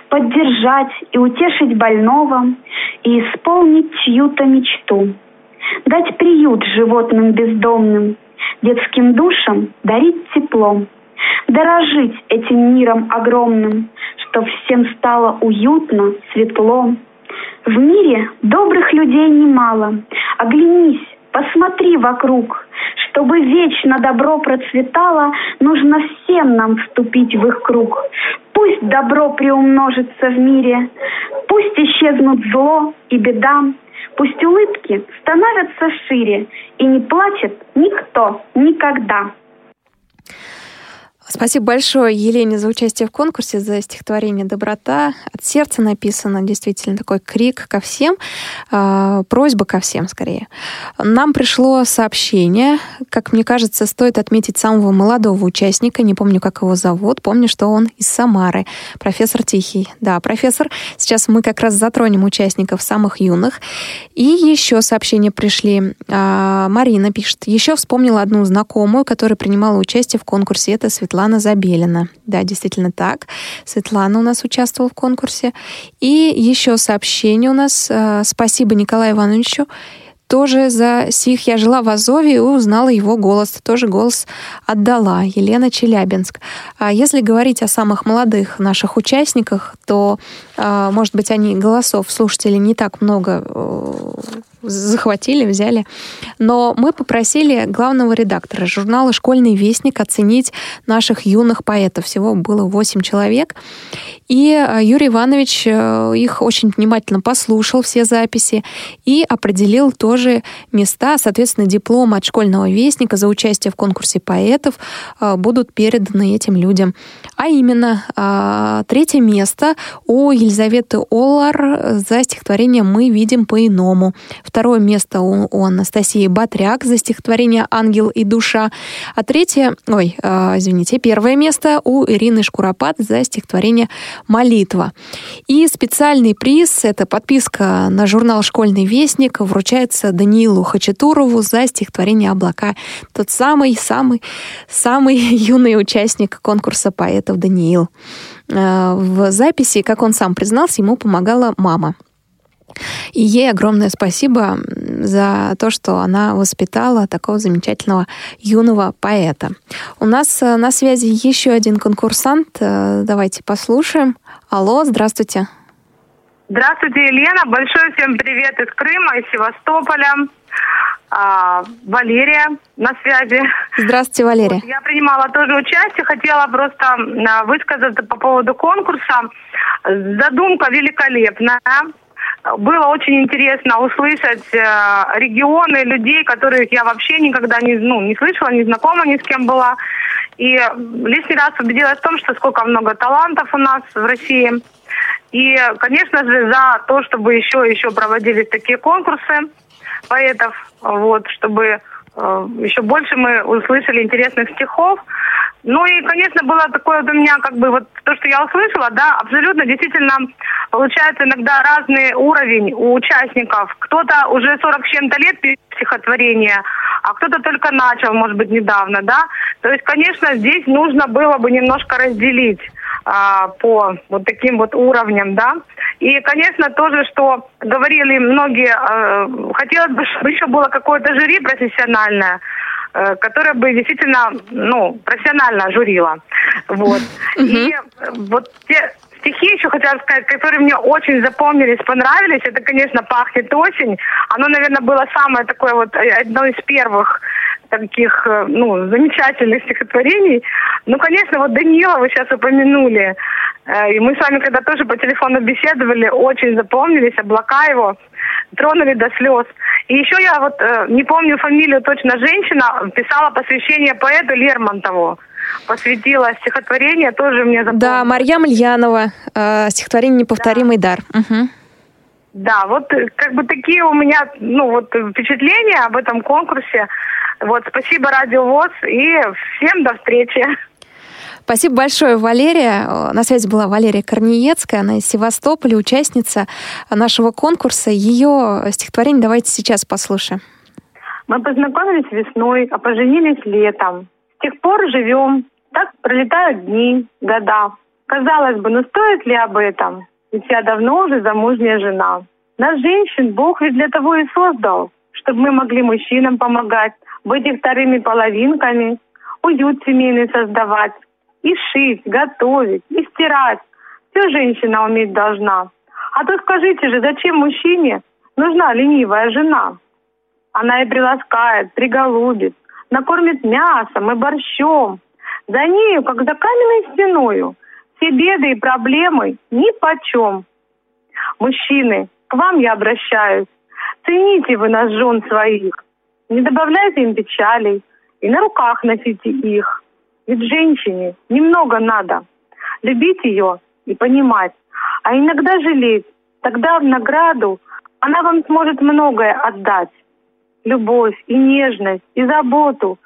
Speaker 21: поддержать и утешить больного и исполнить чью-то мечту. Дать приют животным бездомным, детским душам дарить теплом. Дорожить этим миром огромным, чтоб всем стало уютно, светло. В мире добрых людей немало. Оглянись, посмотри вокруг. Чтобы вечно добро процветало, нужно всем нам вступить в их круг. Пусть добро приумножится в мире, пусть исчезнут зло и беда, пусть улыбки становятся шире, и не плачет никто никогда.
Speaker 2: Спасибо большое Елене за участие в конкурсе, за стихотворение «Доброта». От сердца написано действительно такой крик ко всем, э, просьба ко всем скорее. Нам пришло сообщение, как мне кажется, стоит отметить самого молодого участника, не помню, как его зовут, помню, что он из Самары, профессор Тихий. Да, профессор, сейчас мы как раз затронем участников самых юных. И еще сообщения пришли. Э, Марина пишет, еще вспомнила одну знакомую, которая принимала участие в конкурсе, это Светлана Светлана Забелина. Да, действительно так. Светлана у нас участвовала в конкурсе. И еще сообщение у нас. Э, спасибо Николаю Ивановичу тоже за сих я жила в Азове и узнала его голос. Тоже голос отдала. Елена Челябинск. А если говорить о самых молодых наших участниках, то, э, может быть, они голосов слушателей не так много э, захватили, взяли. Но мы попросили главного редактора журнала «Школьный вестник» оценить наших юных поэтов. Всего было 8 человек. И э, Юрий Иванович э, их очень внимательно послушал, все записи, и определил тоже места. Соответственно, диплом от школьного вестника за участие в конкурсе поэтов э, будут переданы этим людям. А именно, третье место у Елизаветы Олар за стихотворение «Мы видим по-иному». Второе место у, Анастасии Батряк за стихотворение «Ангел и душа». А третье, ой, извините, первое место у Ирины Шкуропад за стихотворение молитва. И специальный приз, это подписка на журнал «Школьный вестник», вручается Даниилу Хачатурову за стихотворение «Облака». Тот самый-самый самый юный участник конкурса поэтов Даниил. Э, в записи, как он сам признался, ему помогала мама. И ей огромное спасибо за то, что она воспитала такого замечательного юного поэта. У нас э, на связи еще один конкурсант. Э, давайте послушаем. Алло, здравствуйте.
Speaker 22: Здравствуйте, Елена. Большой всем привет из Крыма, из Севастополя. А, Валерия на связи.
Speaker 2: Здравствуйте, Валерия. Вот,
Speaker 22: я принимала тоже участие, хотела просто а, высказаться по поводу конкурса. Задумка великолепная было очень интересно услышать э, регионы людей, которых я вообще никогда не, ну, не слышала, не знакома ни с кем была. И лишний раз убедилась в том, что сколько много талантов у нас в России. И, конечно же, за то, чтобы еще еще проводились такие конкурсы поэтов, вот, чтобы э, еще больше мы услышали интересных стихов. Ну и, конечно, было такое вот у меня, как бы, вот то, что я услышала, да, абсолютно, действительно, получается иногда разный уровень у участников. Кто-то уже 40 с чем-то лет пишет стихотворение, а кто-то только начал, может быть, недавно, да. То есть, конечно, здесь нужно было бы немножко разделить а, по вот таким вот уровням, да. И, конечно, тоже, что говорили многие, э, хотелось бы, чтобы еще было какое-то жюри профессиональное, э, которая бы действительно, ну, профессионально журила. Вот. И вот те стихи еще хотела сказать, которые мне очень запомнились, понравились. Это, конечно, «Пахнет осень». Оно, наверное, было самое такое вот, э, одно из первых таких, э, ну, замечательных стихотворений. Ну, конечно, вот Данила вы сейчас упомянули. Э, и мы с вами, когда тоже по телефону беседовали, очень запомнились облака его, тронули до слез. И еще я вот не помню фамилию точно женщина, писала посвящение поэту Лермонтову посвятила стихотворение, тоже мне запомнилось.
Speaker 2: Да, Марьям Ильянова, э, стихотворение «Неповторимый да. дар». Угу.
Speaker 22: Да, вот э, как бы такие у меня, ну вот впечатления об этом конкурсе. Вот, спасибо Радио ВОЗ и всем до встречи.
Speaker 2: Спасибо большое, Валерия. На связи была Валерия Корнеецкая, она из Севастополя, участница нашего конкурса. Ее стихотворение давайте сейчас послушаем.
Speaker 22: Мы познакомились весной, а поженились летом. С тех пор живем, так пролетают дни, года. Казалось бы, ну стоит ли об этом? Ведь я давно уже замужняя жена. Нас, женщин, Бог ведь для того и создал, чтобы мы могли мужчинам помогать, быть их вторыми половинками, уют семейный создавать, и шить, готовить, и стирать. Все женщина уметь должна. А то скажите же, зачем мужчине нужна ленивая жена? Она и приласкает, приголубит, накормит мясом и борщом. За нею, как за каменной стеною, все беды и проблемы ни почем. Мужчины, к вам я обращаюсь. Цените вы нас, жен своих. Не добавляйте им печалей и на руках носите их. Ведь женщине немного надо. Любить ее и понимать, а иногда жалеть. Тогда в награду она вам сможет многое отдать любовь и нежность, и заботу,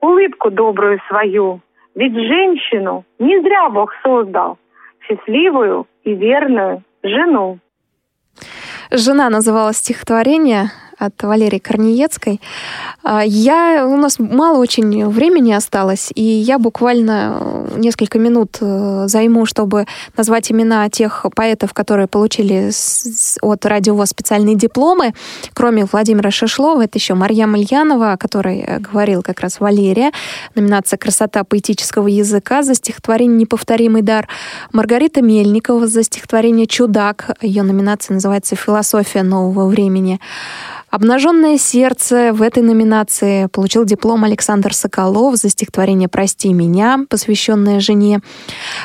Speaker 22: улыбку добрую свою. Ведь женщину не зря Бог создал, счастливую и верную жену.
Speaker 2: Жена называла стихотворение от Валерии Корнеецкой. А, я, у нас мало очень времени осталось, и я буквально э, несколько минут э, займу, чтобы назвать имена тех поэтов, которые получили от Радио специальные дипломы. Кроме Владимира Шишлова, это еще Марья Мальянова, о которой э, говорил как раз Валерия. Номинация «Красота поэтического языка» за стихотворение «Неповторимый дар». Маргарита Мельникова за стихотворение «Чудак». Ее номинация называется «Философия нового времени». «Обнаженное сердце» в этой номинации получил диплом Александр Соколов за стихотворение «Прости меня», посвященное жене.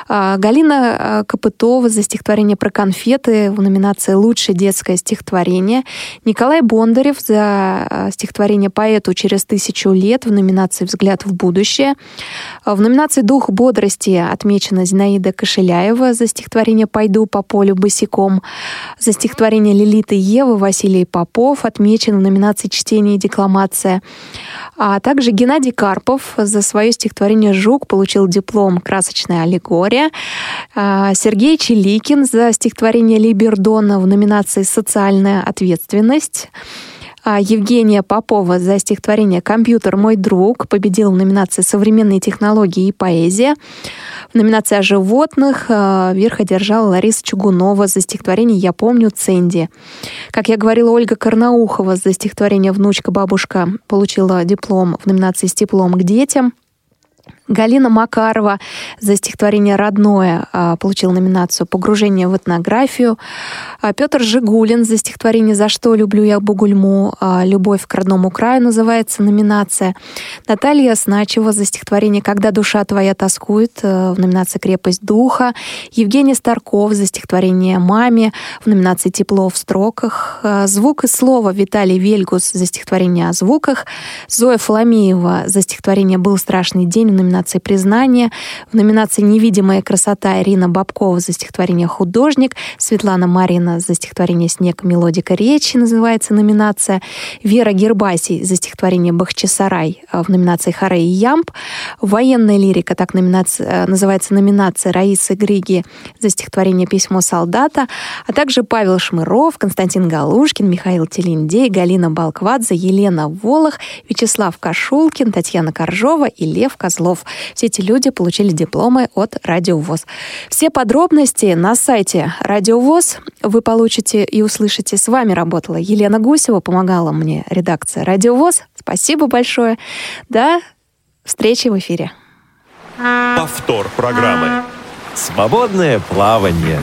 Speaker 2: А, Галина а, Копытова за стихотворение про конфеты в номинации «Лучшее детское стихотворение». Николай Бондарев за а, стихотворение «Поэту через тысячу лет» в номинации «Взгляд в будущее». В номинации «Дух бодрости» отмечена Зинаида Кошеляева за стихотворение «Пойду по полю босиком». За стихотворение Лилиты Евы Василий Попов отмечен отмечен в номинации «Чтение и декламация». А также Геннадий Карпов за свое стихотворение «Жук» получил диплом «Красочная аллегория». А Сергей Челикин за стихотворение Либердона в номинации «Социальная ответственность». А Евгения Попова за стихотворение «Компьютер. Мой друг» победила в номинации «Современные технологии и поэзия». В номинации о животных э, верх одержала Лариса Чугунова за стихотворение «Я помню Ценди». Как я говорила, Ольга Карнаухова за стихотворение «Внучка, бабушка» получила диплом в номинации «С теплом к детям». Галина Макарова за стихотворение «Родное» а, получила номинацию «Погружение в этнографию». А Петр Жигулин за стихотворение «За что люблю я Бугульму», а, «Любовь к родному краю» называется номинация. Наталья Сначева за стихотворение «Когда душа твоя тоскует» в номинации «Крепость духа». Евгений Старков за стихотворение «Маме» в номинации «Тепло в строках». Звук и слово Виталий Вельгус за стихотворение о звуках. Зоя Фоломеева за стихотворение «Был страшный день» в номинации «Признание». В номинации «Невидимая красота» Ирина Бабкова за стихотворение «Художник». Светлана Марина за стихотворение «Снег. Мелодика речи» называется номинация. Вера Гербасий за стихотворение «Бахчисарай» в номинации «Харей и Ямп». Военная лирика, так номинация, э, называется номинация Раисы Григи за стихотворение «Письмо солдата», а также Павел Шмыров, Константин Галушкин, Михаил Телиндей, Галина Балквадзе, Елена Волох, Вячеслав Кашулкин, Татьяна Коржова и Лев Козлов. Все эти люди получили дипломы от Радио ВОЗ. Все подробности на сайте Радио ВОЗ вы получите и услышите. С вами работала Елена Гусева, помогала мне редакция Радио ВОЗ. Спасибо большое. До встречи в эфире.
Speaker 1: Повтор программы. Свободное плавание.